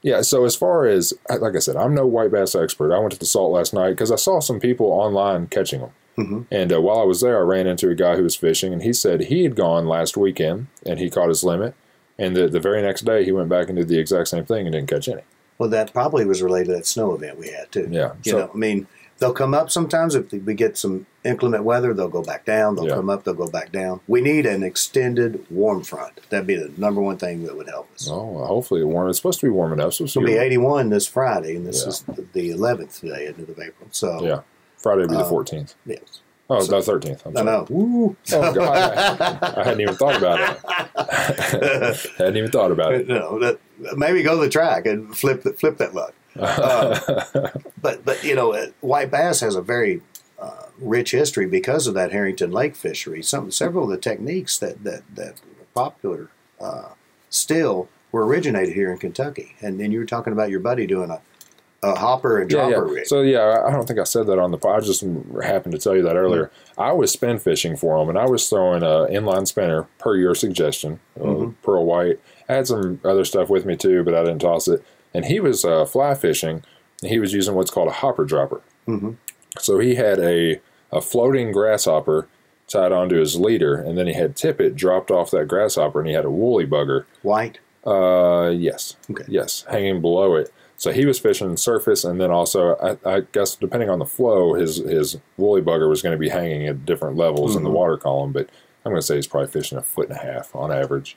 yeah. So as far as like I said, I'm no white bass expert. I went to the salt last night because I saw some people online catching them. Hmm And uh, while I was there, I ran into a guy who was fishing, and he said he had gone last weekend and he caught his limit. And the, the very next day, he went back and did the exact same thing and didn't catch any. Well, that probably was related to that snow event we had too. Yeah. You so, know, I mean, they'll come up sometimes if we get some inclement weather. They'll go back down. They'll Yeah. come up. They'll go back down. We need an extended warm front. That'd be the number one thing that would help us. oh, well, hopefully it warm. It's supposed to be warm enough. So It's gonna be 81 this Friday, and this Yeah. is the 11th day into the April. So Yeah. Friday would be the Um, 14th. yes. Oh, so- the 13th. I'm I sorry. Woo. Oh, God. I, I hadn't even thought about it. hadn't even thought about it. no, that, maybe go to the track and flip the, flip that luck. But but you know, uh, white bass has a very uh, rich history because of that Herrington Lake fishery. Some several of the techniques that that that are popular uh, still were originated here in Kentucky. And then you were talking about your buddy doing a, a hopper and yeah, dropper yeah. rig. So yeah, I- don't think I said that on the. I just happened to tell you that earlier. I was spin fishing for him, and I was throwing a inline spinner per your suggestion, uh, Mhm. pearl white. I had some other stuff with me too, but I didn't toss it. And he was uh, fly fishing. And he was using what's called a hopper dropper. hmm So he had a a floating grasshopper tied onto his leader, and then he had tippet dropped off that grasshopper, and he had a woolly bugger White. uh, yes. Okay. Yes, hanging below it. So he was fishing surface, and then also, I, I guess depending on the flow, his his woolly bugger was going to be hanging at different levels in the water column. But I'm going to say he's probably fishing a foot and a half on average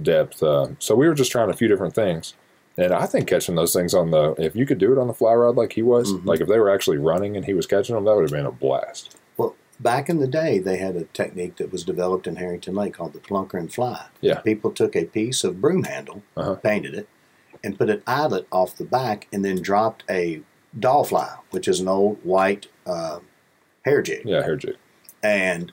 depth. Uh, so we were just trying a few different things, and I think catching those things on the if you could do it on the fly rod like he was, like if they were actually running and he was catching them, that would have been a blast. Well, back in the day, they had a technique that was developed in Herrington Lake called the plunker and fly. Yeah. People took a piece of broom handle, Uh-huh. painted it, and put an eyelet off the back, and then dropped a doll fly, which is an old white uh, hair jig, Yeah, hair jig. and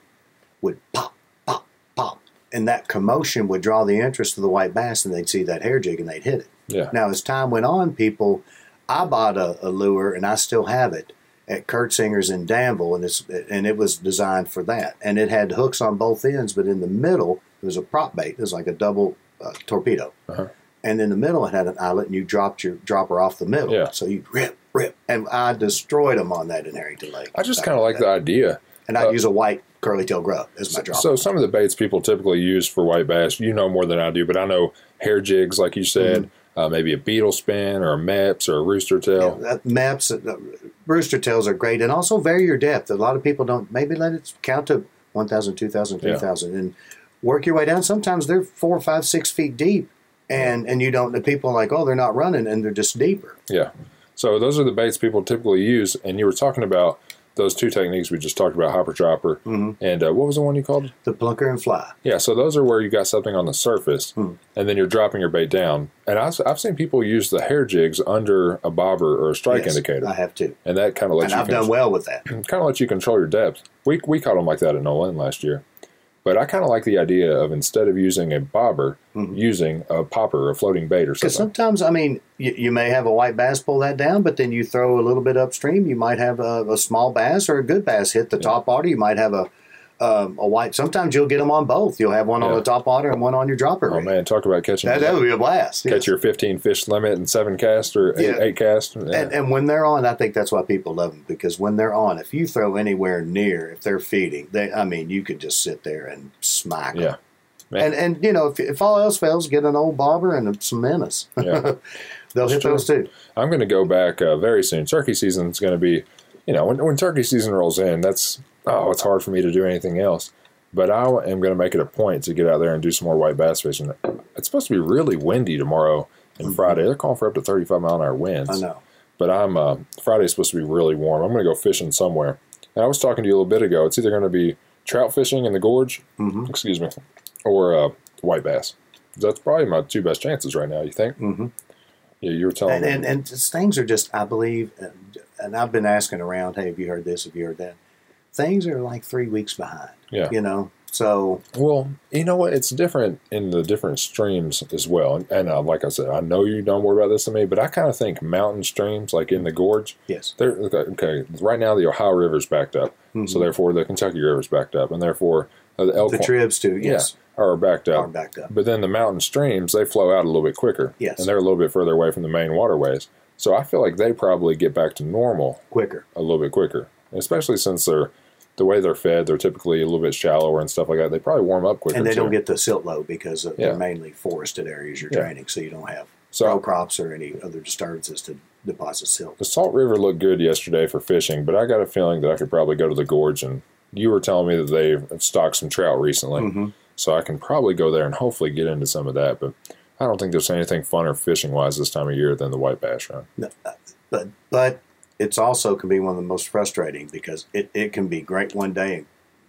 would pop, pop, pop. And that commotion would draw the interest of the white bass, and they'd see that hair jig and they'd hit it. Yeah, Now, as time went on, people, I bought a, a lure and I still have it at Kurt Singer's in Danville, and it's and it was designed for that, and it had hooks on both ends, but in the middle it was a prop bait. It was like a double uh, torpedo, Uh-huh. And in the middle it had an eyelet, and you dropped your dropper off the middle, Yeah. so you rip, rip, and I destroyed them on that in Herrington Lake. I just kind of like the idea. and I'd uh, use a white curly tail grub as my dropper. So some of the baits people typically use for white bass, you know more than I do, but I know hair jigs, like you said, Mm-hmm. uh, maybe a beetle spin or a Mepps or a rooster tail. Yeah, that Mepps, uh, rooster tails are great, and also vary your depth. A lot of people don't maybe let it count to 1,000, 2,000, Yeah. 3,000, and work your way down. Sometimes they're four, five, six feet deep, and and you don't. The people are like, oh, they're not running, and they're just deeper. Yeah. So those are the baits people typically use. And you were talking about those two techniques we just talked about, hopper chopper, Mm-hmm. and uh, what was the one you called? The plunker and fly. Yeah. So those are where you got something on the surface, Hmm. and then you're dropping your bait down. And I've, I've seen people use the hair jigs under a bobber or a strike Yes, indicator, I have too, and that kind of lets and you I've done well with that. kind of let you control your depth. We we caught them like that at Nolin last year, but I kind of like the idea of instead of using a bobber, mm-hmm. using a popper, a floating bait or Because something. sometimes, I mean, you, you may have a white bass pull that down, but then you throw a little bit upstream. You might have a, a small bass or a good bass hit the top water. You might have a um, a white. Sometimes you'll get them on both. You'll have one on the top water and one on your dropper. Oh rig. man, talk about catching that, that would be a blast. catch yes. your 15 fish limit and seven cast or eight, Yeah. eight cast. Yeah. And, and when they're on, I think that's why people love them because when they're on, if you throw anywhere near, if they're feeding, they, I mean, you could just sit there and smack 'em. yeah, Man. And and you know, if, if all else fails, get an old bobber and some menace. Yeah. They'll hit those too. I'm going to go back uh, very soon. Turkey season is going to be, you know, when, when turkey season rolls in, that's oh, it's hard for me to do anything else. But I am going to make it a point to get out there and do some more white bass fishing. It's supposed to be really windy tomorrow and Friday. They're calling for up to 35 mile an hour winds. Mm-hmm. I know. But I'm uh, Friday's supposed to be really warm. I'm going to go fishing somewhere. And I was talking to you a little bit ago. It's either going to be trout fishing in the gorge, Mhm. excuse me, or uh, white bass. That's probably my two best chances right now. You think? Mhm. Yeah, you were telling And, me. and and things are just, I believe, and, and I've been asking around, hey, have you heard this? Have you heard that? Things are like three weeks behind. Yeah. You know, so Well, you know what? It's different in the different streams as well. And, and uh, like I said, I know you don't worry about this to me, but I kind of think mountain streams, like in the gorge, yes, they're okay. Right now, the Ohio River's backed up, so therefore the Kentucky River's backed up, and therefore uh, the Elkhorn the tribs too. yeah, Yes, are backed up. are backed up. But then the mountain streams, they flow out a little bit quicker. Yes. And they're a little bit further away from the main waterways. So I feel like they probably get back to normal quicker. a little bit quicker, especially since they're the way they're fed. They're typically a little bit shallower and stuff like that. They probably warm up quicker. And they too. don't get the silt load because of, Yeah. they're mainly forested areas you're Yeah. draining, so you don't have So- crops or any other disturbances to deposit silt. The Salt River looked good yesterday for fishing, but I got a feeling that I could probably go to the gorge. And you were telling me that they've stocked some trout recently, Mhm. so I can probably go there and hopefully get into some of that. But I don't think there's anything funner fishing wise this time of year than the white bass run. But but it's also can be one of the most frustrating because it, it can be great one day and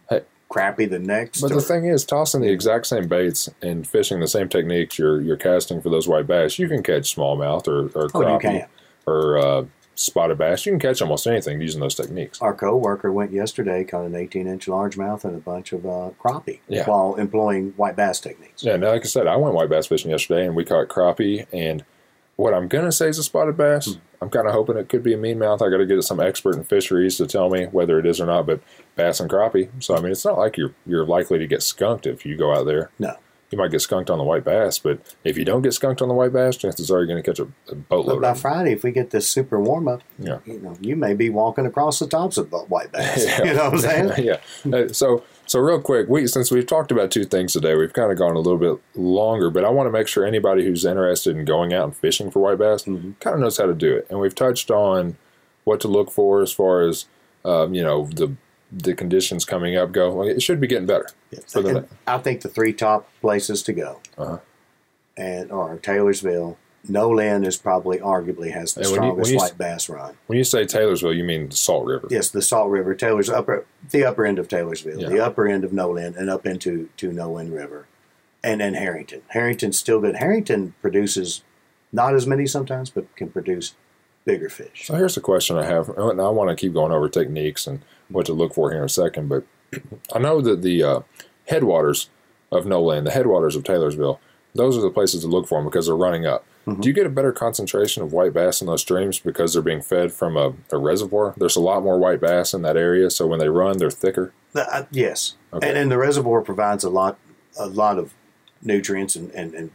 Hey. crappy the next. But or- the thing is, tossing the exact same baits and fishing the same techniques you're you're casting for those white bass, you can catch smallmouth or or Oh, you crappie can. or uh, spotted bass. You can catch almost anything using those techniques. Our co-worker went yesterday, caught an 18-inch largemouth and a bunch of uh, crappie Yeah. while employing white bass techniques. Yeah, now, like I said, I went white bass fishing yesterday and we caught crappie. And what I'm gonna say is a spotted bass. Hmm. I'm kind of hoping it could be a mean mouth. I got to get some expert in fisheries to tell me whether it is or not. But bass and crappie. So I mean, it's not like you're you're likely to get skunked if you go out there. No. You might get skunked on the white bass, but if you don't get skunked on the white bass, chances are you're going to catch a, a But by. Friday, if we get this super warm up, Yeah. you know, you may be walking across the tops of the white bass. Yeah. You know what I'm saying? yeah. Uh, so So real quick, we since we've talked about two things today, we've kind of gone a little bit longer, but I want to make sure anybody who's interested in going out and fishing for white bass Mm-hmm. kind of knows how to do it. And we've touched on what to look for as far as um, you know the the conditions coming up go. Well, it should be getting better. The- I think the three top places to go Uh-huh. and are Taylorsville. Nolin is probably arguably has the And when you- when strongest you- white bass run. When you say Taylorsville, you mean the Salt River. Yes, the Salt River, Taylor's upper, the upper end of Taylorsville, Yeah. the upper end of Nolin, and up into to Nolin River, and then Herrington. Herrington's still good. Herrington produces not as many sometimes, but can produce bigger fish. So here's a question I have, and I want to keep going over techniques and what to look for here in a second. But I know that the uh, headwaters of Nolin, the headwaters of Taylorsville, those are the places to look for them because they're running up. Mm-hmm. Do you get a better concentration of white bass in those streams because they're being fed from a, a reservoir? There's a lot more white bass in that area, so when they run, they're thicker. Uh, yes, Okay. and, and the reservoir provides a lot, a lot of nutrients and, and, and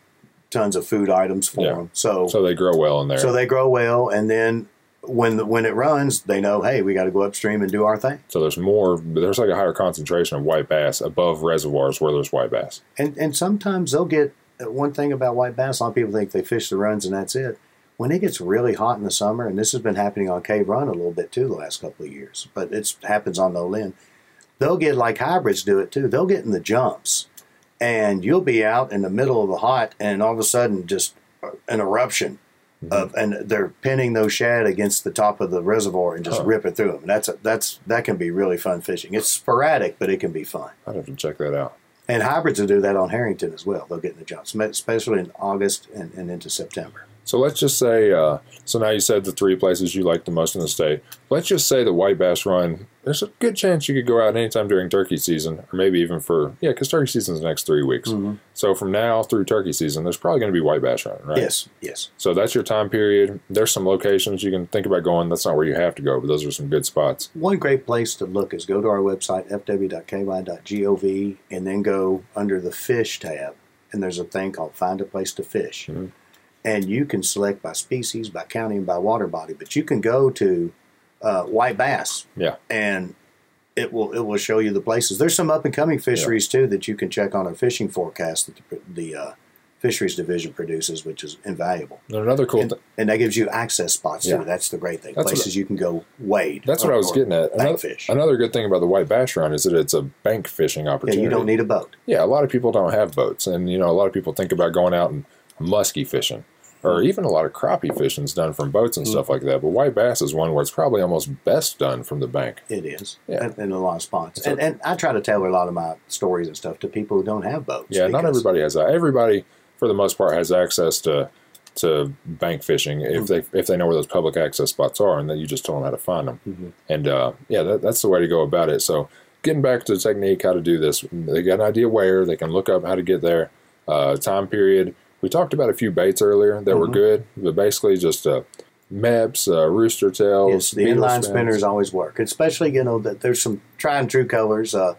tons of food items for Yeah. them. So, So they grow well in there. so they grow well, and then when the, when it runs, they know, hey, we got to go upstream and do our thing. So there's more. There's like a higher concentration of white bass above reservoirs where there's white bass. And and sometimes they'll get one thing about white bass. A lot of people think they fish the runs and that's it. When it gets really hot in the summer, and this has been happening on Cave Run a little bit too the last couple of years, but it happens on Nolin. They'll get like hybrids do it too. They'll get in the jumps, and you'll be out in the middle of the hot, and all of a sudden just an eruption. Mm-hmm. Of, and they're pinning those shad against the top of the reservoir and just Huh. rip it through them. That's a, that's that can be really fun fishing. It's sporadic, but it can be fun. I'd have to check that out. And hybrids will do that on Herrington as well. They'll get in the jumps, especially in August and, and into September. So let's just say, uh, so now you said the three places you like the most in the state. Let's just say the white bass run. There's a good chance you could go out anytime during turkey season, or maybe even for yeah, because turkey season's the next three weeks. So from now through turkey season, there's probably going to be white bass running, right? Yes, yes. So that's your time period. There's some locations you can think about going. That's not where you have to go, but those are some good spots. One great place to look is go to our website, fw.ky.gov, and then go under the fish tab. And there's a thing called Find a Place to Fish. Mhm. And you can select by species, by county, and by water body. But you can go to uh, white bass Yeah. and it will it will show you the places. There's some up and coming fisheries too that you can check on our fishing forecast that the, the uh, fisheries division produces, which is invaluable. And another cool And, thing. and that gives you access spots Yeah. too. That's the great thing. That's places you can go wade. That's what I was getting at. bank Another, fish. another good thing about the white bass run is that it's a bank fishing Yeah, opportunity. you don't need a boat. Yeah, a lot of people don't have boats, and you know, a lot of people think about going out and muskie fishing, or even a lot of crappie fishing is done from boats and stuff like that. But white bass is one where it's probably almost best done from the bank. It is, Yeah. in, in a lot of spots. So- and, and I try to tell a lot of my stories and stuff to people who don't have boats. Yeah, not everybody has that. Everybody, for the most part, has access to to bank fishing if they if they know where those public access spots are, and then you just tell them how to find them. Mhm. And uh, yeah, that, that's the way to go about it. So getting back to the technique, how to do this, they got an idea where they can look up how to get there, uh, time period. We talked about a few baits earlier that were Mhm. good, but basically just uh, Mepps, uh, rooster tails, Yes, the inline spinners always work. Especially, you know, that there's some tried and true colors. Uh,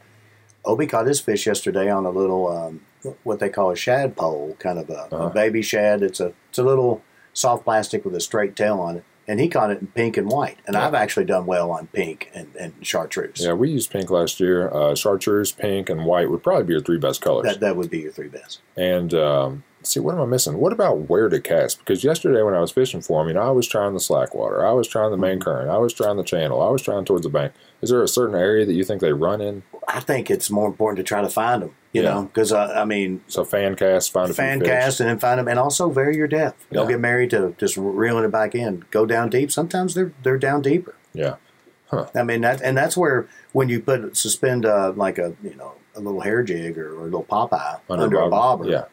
Obi caught his fish yesterday on a little um, what they call a shad pole, kind of a, Uh-huh. a baby shad. It's a it's a little soft plastic with a straight tail on it, and he caught it in pink and white. And Yeah. I've actually done well on pink and, and chartreuse. Yeah, we used pink last year. Uh, chartreuse, pink, and white would probably be your three best colors. That that would be your three best. And um, see, what am I missing? What about where to cast? Because yesterday when I was fishing for him, you know, I was trying the slack water, I was trying the main current, I was trying the channel, I was trying towards the bank. Is there a certain area that you think they run in? I think it's more important to try to find them. You Yeah. know, because uh, I mean, So fan cast, find a fan cast and then find them, and also vary your depth. Don't Yeah. get married to just reeling it back in. Go down deep. Sometimes they're they're down deeper. Yeah, Huh. I mean that, and that's where when you put suspend uh, like a you know a little hair jig or, or a little Popeye under, a bobber. Yeah,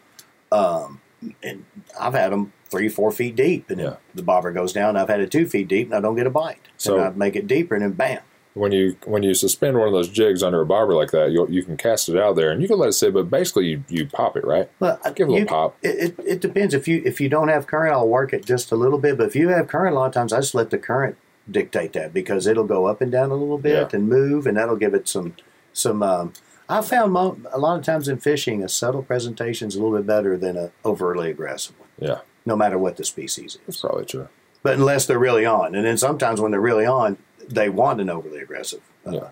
Um, and I've had them three four feet deep, and Yeah. the bobber goes down. I've had it two feet deep, and I don't get a bite. So- and I make it deeper, and then bam. when you when you suspend one of those jigs under a bobber like that, you you can cast it out there and you can let it sit, but basically you, you pop it right. Well, I- Give it a little you- pop. It, it, it depends. If you if you don't have current, I'll work it just a little bit. But if you have current, a lot of times I just let the current dictate that because it'll go up and down a little bit Yeah. and move, and that'll give it some some. Um, I found mo- a lot of times in fishing, a subtle presentation is a little bit better than an overly aggressive one, Yeah, no matter what the species is. that's probably true. But unless they're really on, and then sometimes when they're really on, they want an overly aggressive uh, Yeah.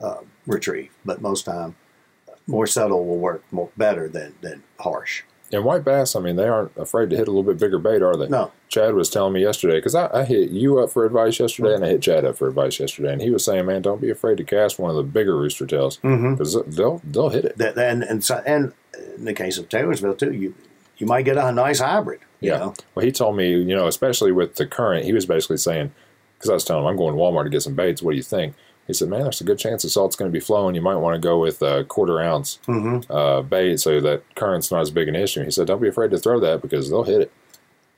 uh, retrieve. But most time, more subtle will work more better than than harsh. And white bass, I mean, they aren't afraid to hit a little bit bigger bait, are they? No. Chad was telling me yesterday because I, I hit you up for advice yesterday, and I hit Chad up for advice yesterday, and he was saying, "Man, don't be afraid to cast one of the bigger rooster tails mm-hmm. because they'll they'll hit it." That and and so, and in the case of Taylorsville too, you you might get a nice hybrid. You Yeah. know? Well, he told me, you know, especially with the current, he was basically saying, because I was telling him I'm going to Walmart to get some baits. What do you think? He said, "Man, there's a good chance the salt's going to be flowing. You might want to go with a quarter ounce Mm-hmm. uh, bait so that current's not as big an issue." He said, "Don't be afraid to throw that because they'll hit it."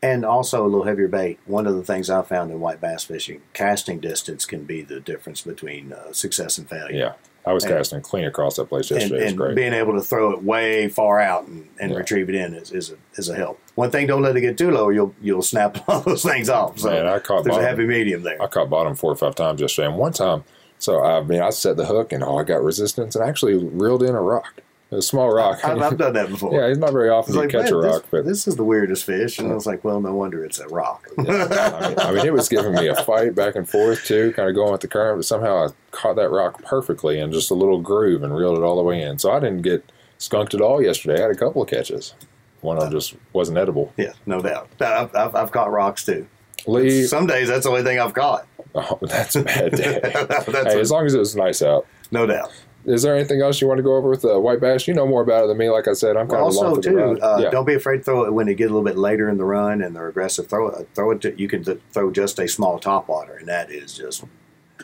And also a little heavier bait. One of the things I found in white bass fishing, casting distance can be the difference between uh, success and failure. Yeah, I was And- casting clean across that place and, yesterday. it was and great. being able to throw it way far out and, and Yeah. retrieve it in is, is a is a help. One thing, don't let it get too low, or you'll you'll snap all those things off. So Man, I caught there's a bottom. happy medium there. I caught bottom four or five times yesterday, and one time, so I mean, I set the hook and oh, I got resistance and actually reeled in a rock, a small rock. I've, I've done that before. yeah, it's not very often you like, catch a this, rock, but this is the weirdest fish, and I was like, well, no wonder it's a rock. I, mean, I mean, it was giving me a fight back and forth too, kind of going with the current, but somehow I caught that rock perfectly in just a little groove and reeled it all the way in. So I didn't get skunked at all yesterday. I had a couple of catches. One of them just wasn't edible. yeah, no doubt. I've, I've, I've caught rocks too. Lee, Some days that's the only thing I've caught. oh, that's a bad day. hey, a- as long as it was nice out. no doubt. Is there anything else you want to go over with uh, white bass? You know more about it than me. Like I said, I'm kind of also, the too, uh, yeah. don't be afraid to throw it when they get a little bit later in the run and they're aggressive. Throw it. Throw it. To, you can th- throw just a small top water, and that is just.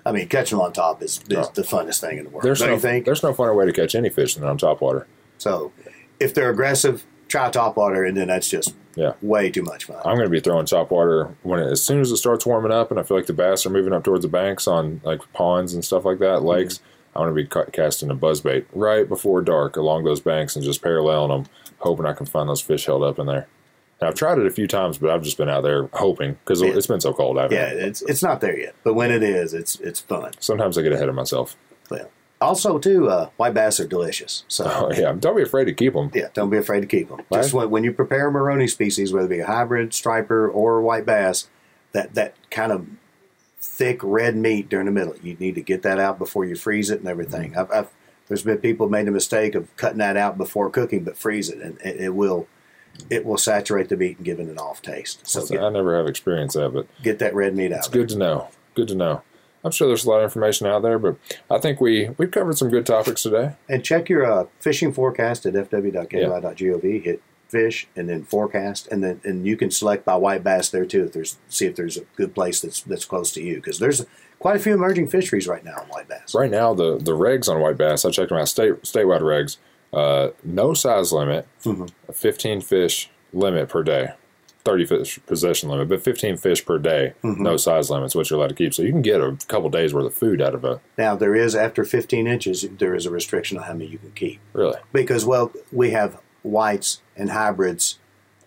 I mean, catching on top is, is No. the funnest thing in the world. There's don't no you there's no funner way to catch any fish than on top water. So, if they're aggressive, try top water, and then that's just Yeah. way too much fun. I'm going to be throwing top water when it, as soon as it starts warming up, and I feel like the bass are moving up towards the banks on like ponds and stuff like that, lakes. I'm going to be ca- casting a buzzbait right before dark along those banks and just paralleling them, hoping I can find those fish held up in there. And I've tried it a few times, but I've just been out there hoping because Yeah. it's been so cold. I've yeah, it's it's not there yet, but when it is, it's it's fun. Sometimes I get ahead of myself. Also, too, uh, white bass are delicious. So. Oh yeah, don't be afraid to keep them. Yeah, don't be afraid to keep them. Right. Just when, when you prepare a Morone species, whether it be a hybrid, striper, or white bass, that that kind of thick red meat during the middle, you need to get that out before you freeze it and everything. Mm-hmm. I've, I've, there's been people made the mistake of cutting that out before cooking, but freeze it, and it, it will it will saturate the meat and give it an off taste. So I never have experience of it. get that red meat out. It's good to know. Good to know. I'm sure there's a lot of information out there, but I think we we've covered some good topics today. And check your uh, fishing forecast at fw.ky.gov. Hit fish and then forecast, and then and you can select by white bass there too. If there's see if there's a good place that's that's close to you because there's quite a few emerging fisheries right now on white bass. Right now, the the regs on white bass, I checked them out. State statewide regs, uh, no size limit, Mhm. a 15 fish limit per day, 30 fish possession limit, but 15 fish per day, Mm-hmm. no size limits, what you're allowed to keep. So you can get a couple days worth of food out of a Now there is after 15 inches there is a restriction on how many you can keep really. because well we have whites and hybrids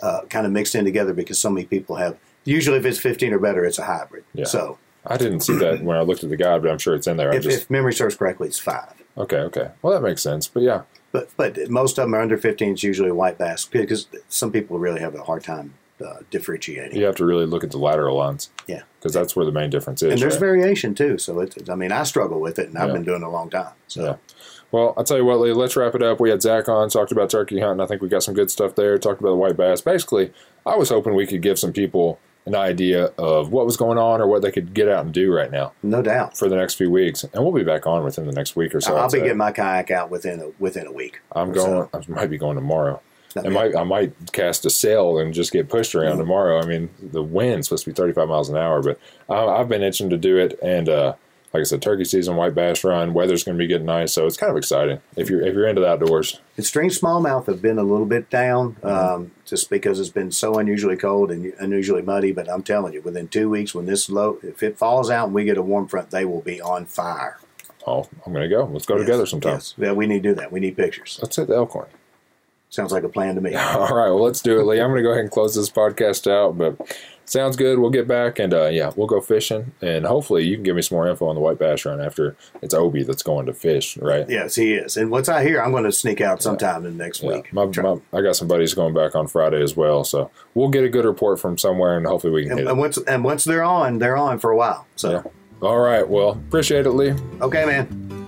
uh, kind of mixed in together because so many people have. Usually, if it's 15 or better, it's a hybrid. Yeah. So I didn't see that when I looked at the guide, but I'm sure it's in there. If, just if memory serves correctly, it's five. okay, okay. Well, that makes sense. But yeah, But but most of them are under 15. It's usually a white bass because some people really have a hard time uh, differentiating. you have to really look at the lateral lines. Yeah. because that's where the main difference is. and there's right? variation too. So it's I mean I struggle with it, and I've Yeah. been doing it a long time. So Yeah. Well, I'll tell you what, Lee, let's wrap it up. We had Zach on, talked about turkey hunting. I think we got some good stuff there. Talked about the white bass. Basically, I was hoping we could give some people an idea of what was going on or what they could get out and do right now no doubt. for the next few weeks. And we'll be back on within the next week or so. I'll I'd be say. getting my kayak out within a within a week. I'm going. so. I might be going tomorrow. I I might. I might cast a sail and just get pushed around Mm. tomorrow. I mean, the wind's supposed to be 35 miles an hour, but I, I've been itching to do it. And uh, like I said, turkey season, white bass run. Weather's going to be getting nice, so it's kind of exciting if you're if you're into the outdoors. The stream smallmouth have been a little bit down Mm-hmm. um, just because it's been so unusually cold and unusually muddy. But I'm telling you, within two weeks, when this low, if it falls out and we get a warm front, they will be on fire. Oh, I'm going to go. Let's go Yes, together sometime. Yes. Yeah, we need to do that. We need pictures. Let's hit the Elkhorn. Sounds like a plan to me. All right, well, let's do it, Lee. I'm going to go ahead and close this podcast out, but sounds good. We'll get back and uh, yeah, we'll go fishing, and hopefully you can give me some more info on the white bass run after it's Obi that's going to fish, right? Yes, he is. And once I hear, I'm going to sneak out sometime in the next Yeah, week. my, my, I got some buddies going back on Friday as well, so we'll get a good report from somewhere, and hopefully we can and, hit and once and once they're on, they're on for a while. So Yeah. All right, well, appreciate it, Lee. okay, man.